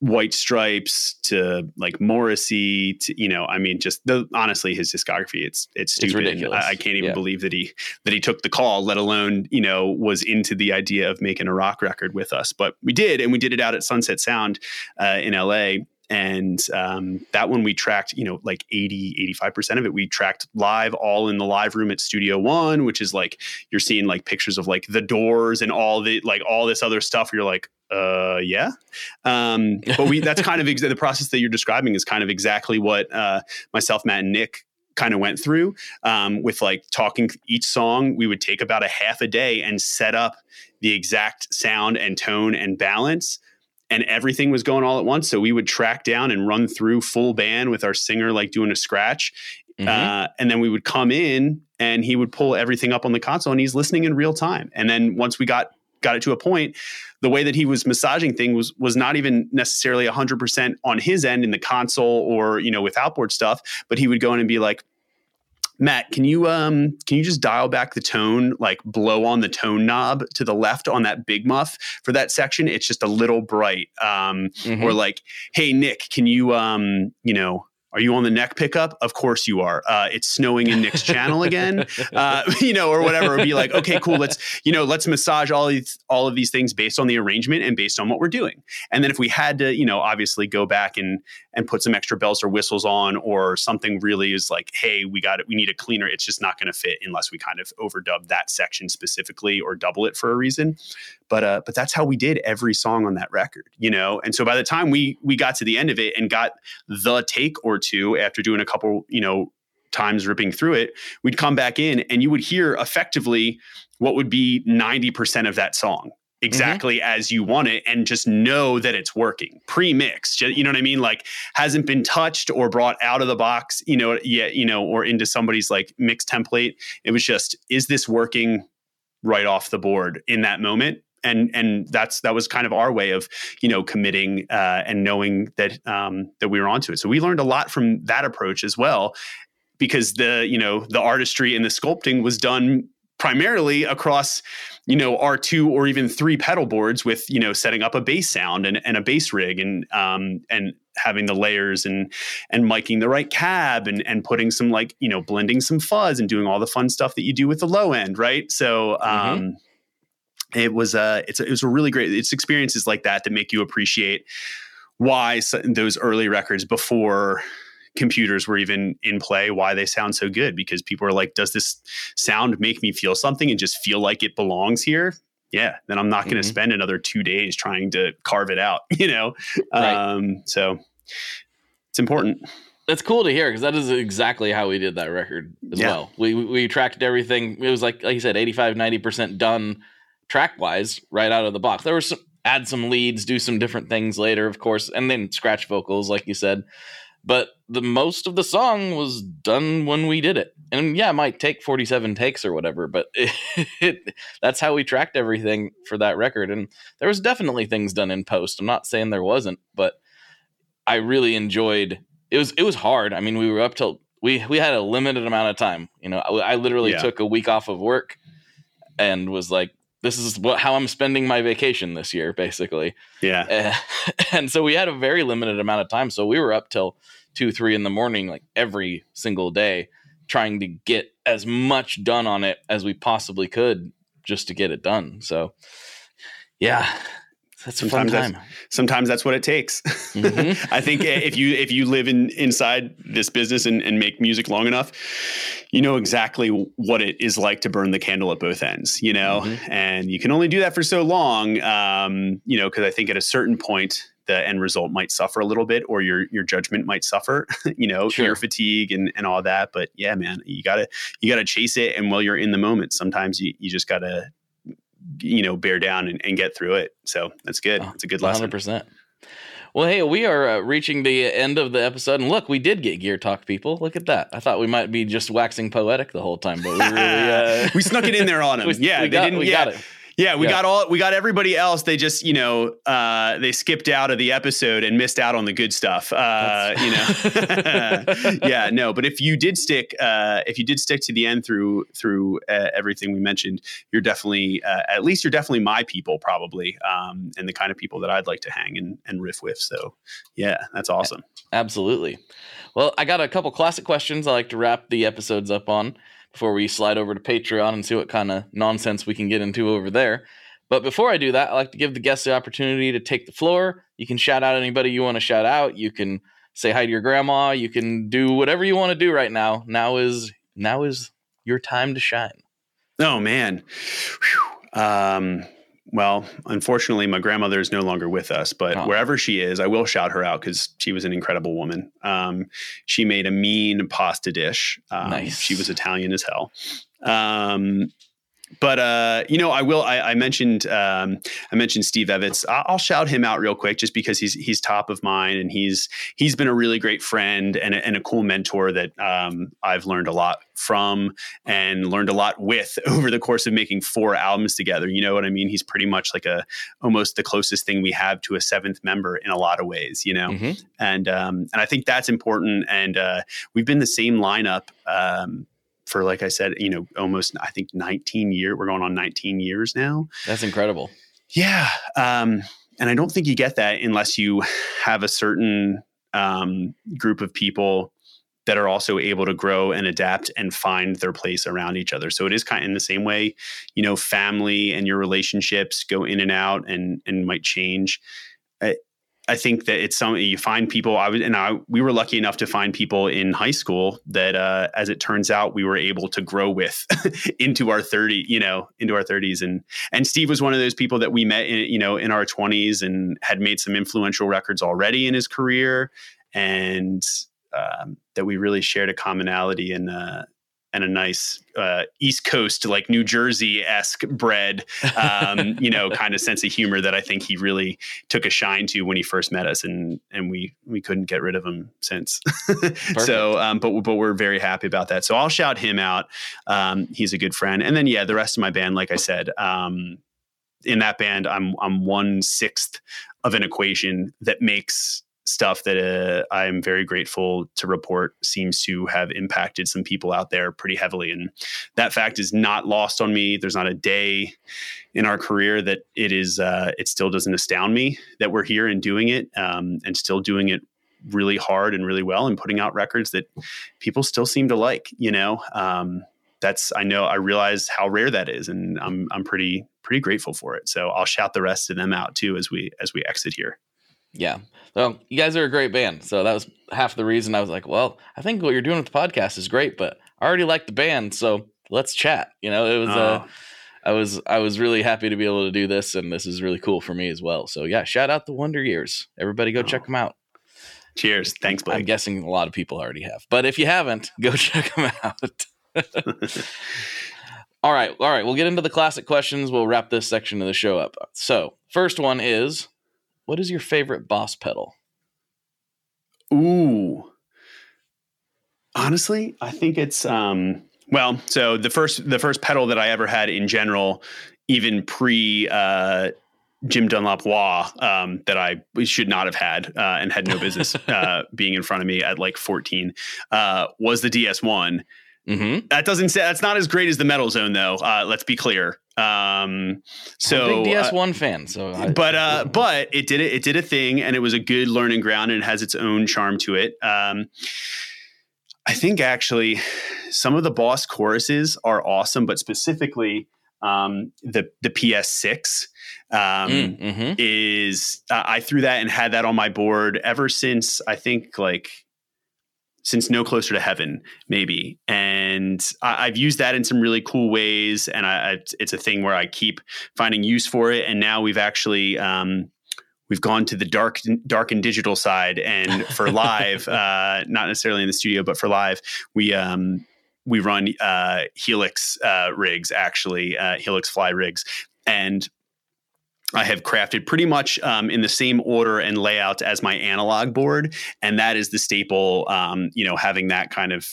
White Stripes to like Morrissey to you know I mean just the honestly his discography it's it's stupid ridiculous. I, I can't even Yeah. believe that he that he took the call let alone you know was into the idea of making a rock record with us but we did and we did it out at Sunset Sound uh, in LA and um, that one we tracked you know like 80 85% of it we tracked live all in the live room at Studio One which is like you're seeing like pictures of like the doors and all the like all this other stuff. You're like uh yeah. Um but we that's kind of ex- the process that you're describing is kind of exactly what uh myself matt and nick kind of went through. Um with like talking each song we would take about a half a day and set up the exact sound and tone and balance and everything was going all at once so we would track down and run through full band with our singer like doing a scratch Mhm. uh, and then we would come in and he would pull everything up on the console and he's listening in real time. And then once we got got it to a point, the way that he was massaging things was was not even necessarily 100% on his end in the console or, you know, with outboard stuff, but he would go in and be like, Matt, can you um can you just dial back the tone, like blow on the tone knob to the left on that big muff for that section? It's just a little bright. Um, Mhm. or like, hey Nick, can you um, you know, are you on the neck pickup? Of course you are. Uh, it's snowing in Nick's channel again, uh, (laughs) you know, or whatever. Be like, okay, cool. Let's, you know, let's massage all these, all of these things based on the arrangement and based on what we're doing. And then if we had to, you know, obviously go back and and put some extra bells or whistles on, or something really is like, hey, we got it. We need a cleaner. It's just not going to fit unless we kind of overdub that section specifically or double it for a reason but uh but that's how we did every song on that record you know and so by the time we we got to the end of it and got the take or two after doing a couple you know times ripping through it we'd come back in and you would hear effectively what would be 90% of that song exactly mm-hmm. as you want it and just know that it's working. Pre-mixed you know what i mean? Like hasn't been touched or brought out of the box you know yet you know or into somebody's like mix template. It was just is this working right off the board in that moment and and that's that was kind of our way of you know committing uh, and knowing that um, that we were onto it. So we learned a lot from that approach as well, because the you know the artistry and the sculpting was done primarily across you know our two or even three pedal boards with you know setting up a bass sound and, and a bass rig and um and having the layers and and miking the right cab and and putting some like you know blending some fuzz and doing all the fun stuff that you do with the low end right so um it was uh it's a, it was a really great it's experiences like that that make you appreciate why those early records before computers were even in play why they sound so good because people are like does this sound make me feel something and just feel like it belongs here yeah then i'm not going to Mhm. spend another two days trying to carve it out (laughs) you know Right. um so it's important That's cool to hear because that is exactly how we did that record as Yeah. well. We we we tracked everything. It was like like you said, 85, 90% done track wise right out of the box. There were some add some leads, do some different things later, of course, and then scratch vocals, like you said. But the most of the song was done when we did it. And yeah, it might take 47 takes or whatever, but (laughs) it, that's how we tracked everything for that record. And there was definitely things done in post. I'm not saying there wasn't, but I really enjoyed it was it was hard. I mean, we were up till we we had a limited amount of time. You know, I, I literally Yeah. took a week off of work and was like, "This is what how I'm spending my vacation this year, basically." yeah Eh, (laughs) and so we had a very limited amount of time. So we were up till two, three in the morning, like every single day, trying to get as much done on it as we possibly could, just to get it done. So, yeah, that's a fun Sometimes that's- time. sometimes that's what it takes. Mhm. (laughs) I think if you if you live in inside this business and, and make music long enough, you know exactly what it is like to burn the candle at both ends. You know, Mhm. and you can only do that for so long. Um, you know, because I think at a certain point the end result might suffer a little bit, or your your judgment might suffer. (laughs) you know, Sure. ear fatigue and and all that. But yeah, man, you gotta you gotta chase it, and while you're in the moment, sometimes you you just gotta you know bear down and, and get through it. So that's good. Oh, It's a good lesson. Hundred percent. Well, hey, we are uh, reaching the end of the episode, and look, we did get gear talk, people. Look at that. I thought we might be just waxing poetic the whole time, but we really (laughs) uh, we snuck it in there on (laughs) them. we, yeah, we they got, didn't. we yeah, got it. Yeah, we Yeah. got all we got everybody else. They just you know uh, they skipped out of the episode and missed out on the good stuff. Uh, you know, (laughs) (laughs) yeah, no. But if you did stick, uh, if you did stick to the end through through uh, everything we mentioned, you're definitely uh, at least you're definitely my people, probably, um, and the kind of people that I'd like to hang and, and riff with. So, yeah, that's awesome. Absolutely. Well, I got a couple classic questions I like to wrap the episodes up on before we slide over to Patreon and see what kind of nonsense we can get into over there. But before I do that, I like to give the guests the opportunity to take the floor. You can shout out anybody you want to shout out. You can say hi to your grandma. You can do whatever you want to do right now. Now is now is your time to shine. Oh man. Whew. Um, well, unfortunately, my grandmother is no longer with us, but Oh. wherever she is, I will shout her out because she was an incredible woman. Um, she made a mean pasta dish. Um, Nice. She was Italian as hell. Um, but uh, you know, I will. I, I mentioned um, I mentioned Steve. I- I'll shout him out real quick, just because he's he's top of mind, and he's he's been a really great friend and a, and a cool mentor that um, I've learned a lot from and learned a lot with (laughs) over the course of making four albums together. You know what I mean? He's pretty much like a almost the closest thing we have to a seventh member in a lot of ways. You know, Mhm. and um, and I think that's important. And uh, we've been the same lineup. Um, for like I said, you know, almost I think 19 year. We're going on 19 years now. That's incredible. Yeah. Um, and I don't think you get that unless you have a certain um, group of people that are also able to grow and adapt and find their place around each other. So it is kind of in the same way, you know, family and your relationships go in and out and and might change. I think that it's something you find people. I was and I we were lucky enough to find people in high school that, uh, as it turns out, we were able to grow with (laughs) into our thirty, you know, into our thirties. And and Steve was one of those people that we met, in, you know, in our twenties and had made some influential records already in his career, and um, that we really shared a commonality in. Uh, and a nice uh, East Coast, like New Jersey esque bread, um, (laughs) you know, kind of sense of humor that I think he really took a shine to when he first met us, and and we we couldn't get rid of him since. (laughs) so, um, but but we're very happy about that. So I'll shout him out. Um, he's a good friend, and then yeah, the rest of my band, like I said, um, in that band, I'm I'm one sixth of an equation that makes stuff that uh, I'm very grateful to report seems to have impacted some people out there pretty heavily. And that fact is not lost on me. There's not a day in our career that it is, uh, it still doesn't astound me that we're here and doing it um, and still doing it really hard and really well and putting out records that people still seem to like, you know, um, that's, I know, I realize how rare that is. And I'm, I'm pretty, pretty grateful for it. So I'll shout the rest of them out too, as we, as we exit here. Yeah. So you guys are a great band. So that was half the reason I was like, well, I think what you're doing with the podcast is great, but I already like the band, so let's chat. You know, it was uh Oh. I was I was really happy to be able to do this and this is really cool for me as well. So yeah, shout out the Wonder Years. Everybody go check Oh. them out. Cheers. Thanks, I'm guessing a lot of people already have. But if you haven't, (laughs) go check them out. (laughs) all right, all right. We'll get into the classic questions. We'll wrap this section of the show up. So, first one is what is your favorite boss pedal? Ooh. Honestly, I think it's um well, so the first the first pedal that I ever had in general, even pre uh Jim Dunlop wah um, that I should not have had uh, and had no business (laughs) uh, being in front of me at like 14 uh, was the DS1. Mm-hmm. That doesn't say that's not as great as the Metal Zone though. Uh, let's be clear. Um, so big uh, DS1 fan. So, I, but uh, but it did it. It did a thing, and it was a good learning ground, and it has its own charm to it. Um, I think actually, some of the boss choruses are awesome, but specifically um, the the PS6 um, Mm, mhm. is uh, I threw that and had that on my board ever since I think like since No Closer to Heaven, maybe. And I, I've used that in some really cool ways. And I, I, it's a thing where I keep finding use for it. And now we've actually, um, we've gone to the dark, dark and digital side. And for (laughs) live, uh, not necessarily in the studio, but for live, we, um, we run uh, Helix uh, rigs, actually, uh, Helix fly rigs. and I have crafted pretty much um, in the same order and layout as my analog board, and that is the staple. Um, you know, having that kind of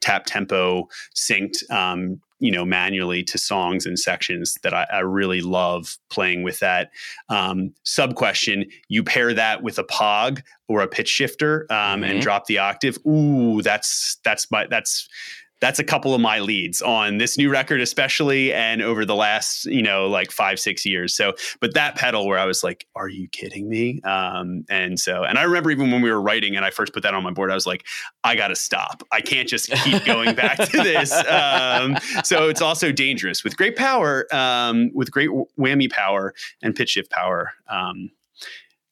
tap tempo synced, um, you know, manually to songs and sections that I, I really love playing with that. Um, sub question: You pair that with a Pog or a pitch shifter um, Mhm. and drop the octave. Ooh, that's that's my that's that's a couple of my leads on this new record especially and over the last you know like five six years. So but that pedal where i was like are you kidding me? Um and so and i remember even when we were writing and i first put that on my board i was like i gotta stop. I can't just keep going back to this. (laughs) Um so it's also dangerous with great power um with great whammy power and pitch shift power um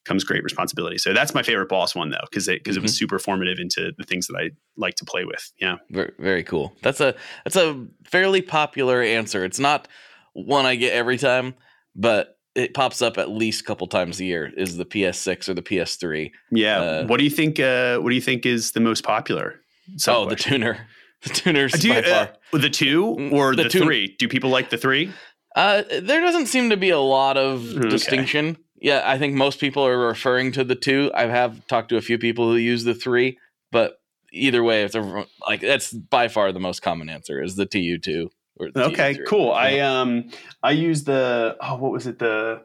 comes great responsibility so that's my favorite boss one though because it because it was super formative into the things that i like to play with yeah Very, very cool. That's a that's a fairly popular answer. It's not one I get every time, but it pops up at least a couple times a year. Is the PS6 or the PS3? Yeah. Uh, what do you think? Uh, what do you think is the most popular? oh, the tuner. (laughs) The tuner's Do you, by far. uh, the two Mm, or the the, tune- three? Do people like the three? Uh, there doesn't seem to be a lot of Okay. distinction. Yeah, I think most people are referring to the two. I have talked to a few people who use the three, but either way, it's a, like that's by far the most common answer is the TU two. Okay, TU3. cool. I um I use the oh what was it the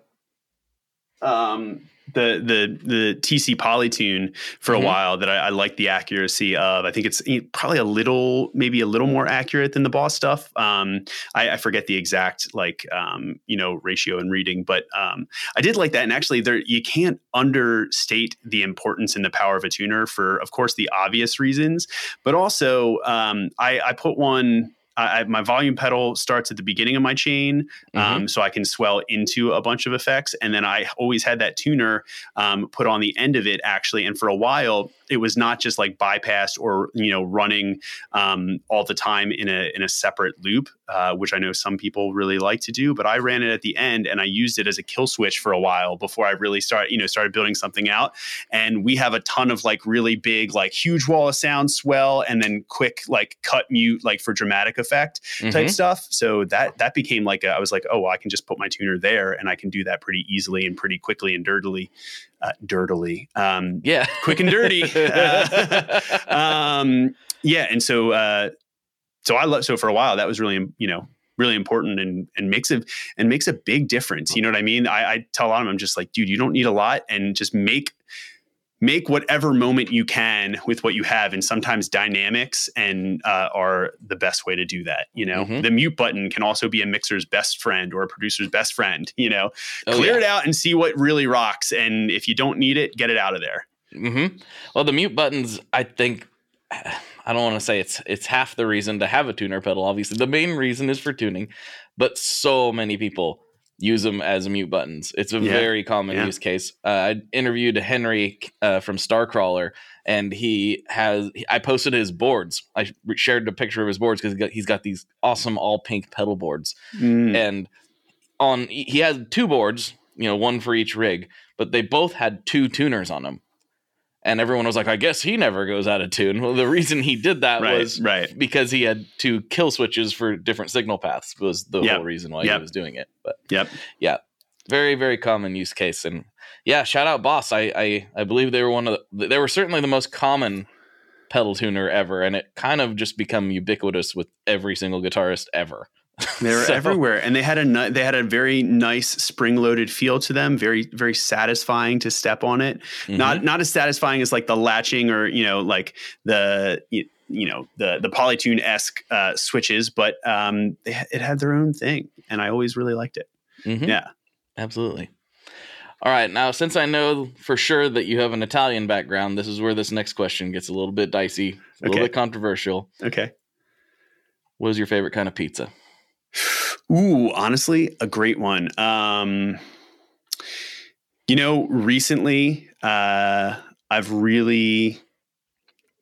um the the the TC Polytune for a Mhm. while that I, I like the accuracy of. I think it's eh, probably a little maybe a little more accurate than the Boss stuff. Um, I, I forget the exact like um you know ratio and reading, but um I did like that. And actually, there you can't understate the importance and the power of a tuner for, of course, the obvious reasons, but also um I I put one. I, my volume pedal starts at the beginning of my chain, um, so I can swell into a bunch of effects. And then I always had that tuner um, put on the end of it, actually. And for a while, it was not just like bypassed or you know running um, all the time in a in a separate loop, uh, which I know some people really like to do. But I ran it at the end, and I used it as a kill switch for a while before I really start you know started building something out. And we have a ton of like really big like huge wall of sound swell, and then quick like cut mute like for dramatic effect type Mhm. stuff. So that that became like a, I was like, oh, well, I can just put my tuner there, and I can do that pretty easily and pretty quickly and dirtily, uh, dirtily, um, Yeah. quick and dirty. (laughs) Uh, (laughs) um, yeah, and so uh, so I love so for a while that was really you know really important and and makes a and makes a big difference. You know what I mean? I, I tell a lot of them, I'm just like, dude, you don't need a lot, and just make make whatever moment you can with what you have and sometimes dynamics and uh, are the best way to do that you know Mhm. the mute button can also be a mixer's best friend or a producer's best friend you know Oh, clear yeah. it out and see what really rocks and if you don't need it get it out of there hmm Well, the mute buttons, I think, (sighs) I don't want to say it's it's half the reason to have a tuner pedal. Obviously, the main reason is for tuning, but so many people use them as mute buttons. It's a Yeah. very common Yeah. use case. Uh, I interviewed Henri uh, from Starcrawler, and he has. I posted his boards. I shared a picture of his boards because he's got these awesome all pink pedal boards Mm. and on he had two boards you know one for each rig but they both had two tuners on them and everyone was like i guess he never goes out of tune. Well the reason he did that right was right. because he had two kill switches for different signal paths was the Yep. whole reason why Yep. he was doing it but yep. yeah, very very common use case. And yeah shout out boss. I i, I believe they were one of the they were certainly the most common pedal tuner ever and it kind of just become ubiquitous with every single guitarist ever (laughs) they were So- everywhere and they had a they had a very nice spring loaded feel to them very very satisfying to step on it Mhm. not not as satisfying as like the latching or you know like the you, you know the the polytune esque uh, switches, but um, they, it had their own thing, and I always really liked it. Mhm. Yeah, Absolutely. All right. Now, since I know for sure that you have an Italian background, this is where this next question gets a little bit dicey, a little bit controversial. okay. What is your favorite kind of pizza? Ooh, honestly, a great one. Um, you know, recently, uh, I've really,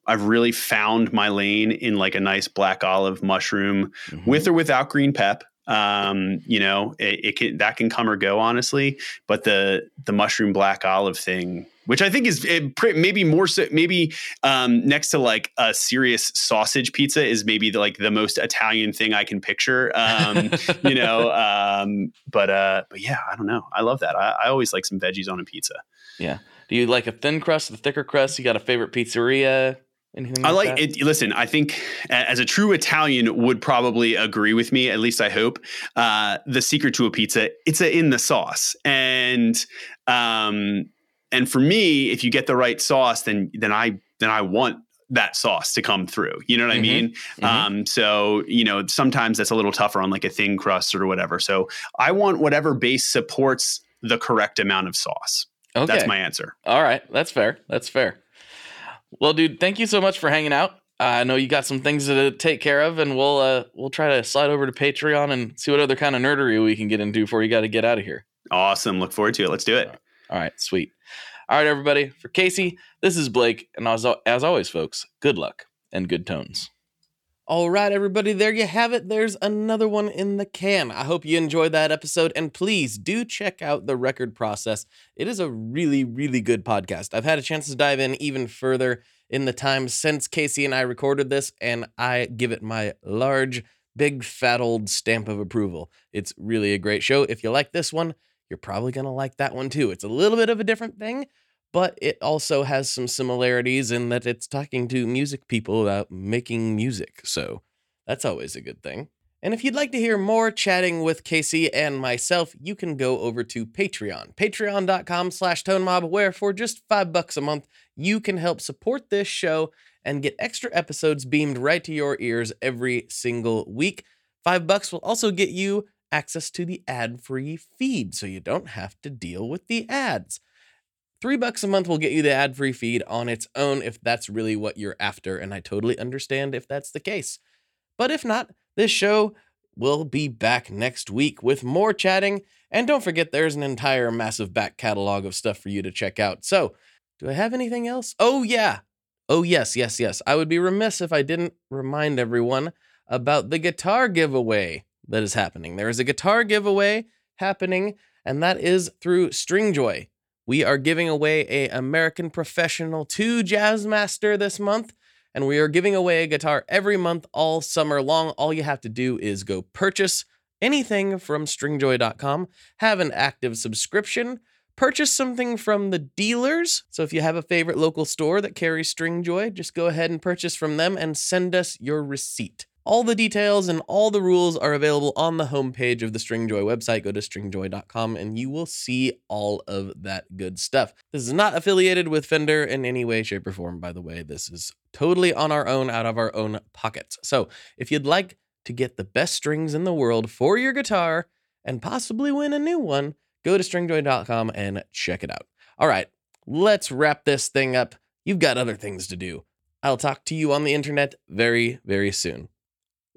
I've really found my lane in like a nice black olive mushroom Mhm. with or without green pep. Um, you know, it, it can that can come or go, honestly. But the the mushroom black olive thing which I think is it, maybe more so. Maybe um, next to like a serious sausage pizza is maybe the, like the most Italian thing I can picture. Um, (laughs) you know, um, but uh, but yeah, I don't know. I love that. I, I always like some veggies on a pizza. Yeah. Do you like a thin crust, the thicker crust? You got a favorite pizzeria? Anything? I like it. Listen, I think as a true Italian would probably agree with me. At least I hope. Uh, the secret to a pizza, it's a, in the sauce, and um, and for me, if you get the right sauce, then then I then I want that sauce to come through. You know what I Mhm. mean? Mhm. Um, so you know, sometimes that's a little tougher on like a thin crust or whatever. So I want whatever base supports the correct amount of sauce. Okay. That's my answer. All right, that's fair. That's fair. Well, dude, thank you so much for hanging out. Uh, I know you got some things to take care of, and we'll uh, we'll try to slide over to Patreon and see what other kind of nerdery we can get into before you got to get out of here. Awesome. Look forward to it. Let's do it. All right, sweet. All right, everybody. For Casey, this is Blake, and as as always, folks, good luck and good tones. All right, everybody, there you have it. There's another one in the can. I hope you enjoyed that episode, and please do check out the record process. It is a really, really good podcast. I've had a chance to dive in even further in the time since Casey and I recorded this, and I give it my large, big, fat old stamp of approval. It's really a great show. If you like this one, you're probably going to like that one too. It's a little bit of a different thing, but it also has some similarities in that it's talking to music people about making music. So that's always a good thing. And if you'd like to hear more chatting with Casey and myself, you can go over to Patreon, patreon.com slash tonemob, where for just five bucks a month, you can help support this show and get extra episodes beamed right to your ears every single week. Five bucks will also get you access to the ad-free feed, so you don't have to deal with the ads. Three bucks a month will get you the ad free feed on its own if that's really what you're after, and I totally understand if that's the case. But if not, this show will be back next week with more chatting, and don't forget there's an entire massive back catalog of stuff for you to check out. So, do I have anything else? Oh, yeah. Oh, yes, yes, yes. I would be remiss if I didn't remind everyone about the guitar giveaway that is happening. There is a guitar giveaway happening, and that is through Stringjoy. We are giving away a American Professional 2 Jazzmaster this month, and we are giving away a guitar every month all summer long. All you have to do is go purchase anything from stringjoy.com, have an active subscription, purchase something from the dealers. So if you have a favorite local store that carries Stringjoy, just go ahead and purchase from them and send us your receipt. All the details and all the rules are available on the homepage of the Stringjoy website. Go to stringjoy.com and you will see all of that good stuff. This is not affiliated with Fender in any way, shape, or form, by the way. This is totally on our own, out of our own pockets. So if you'd like to get the best strings in the world for your guitar and possibly win a new one, go to stringjoy.com and check it out. All right, let's wrap this thing up. You've got other things to do. I'll talk to you on the internet very, very soon.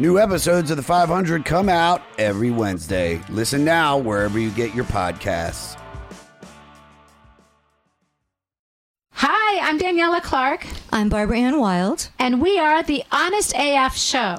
New episodes of The 500 come out every Wednesday. Listen now wherever you get your podcasts. Hi, I'm Daniella Clarke. I'm Barbara Ann Wild. And we are the Honest AF Show.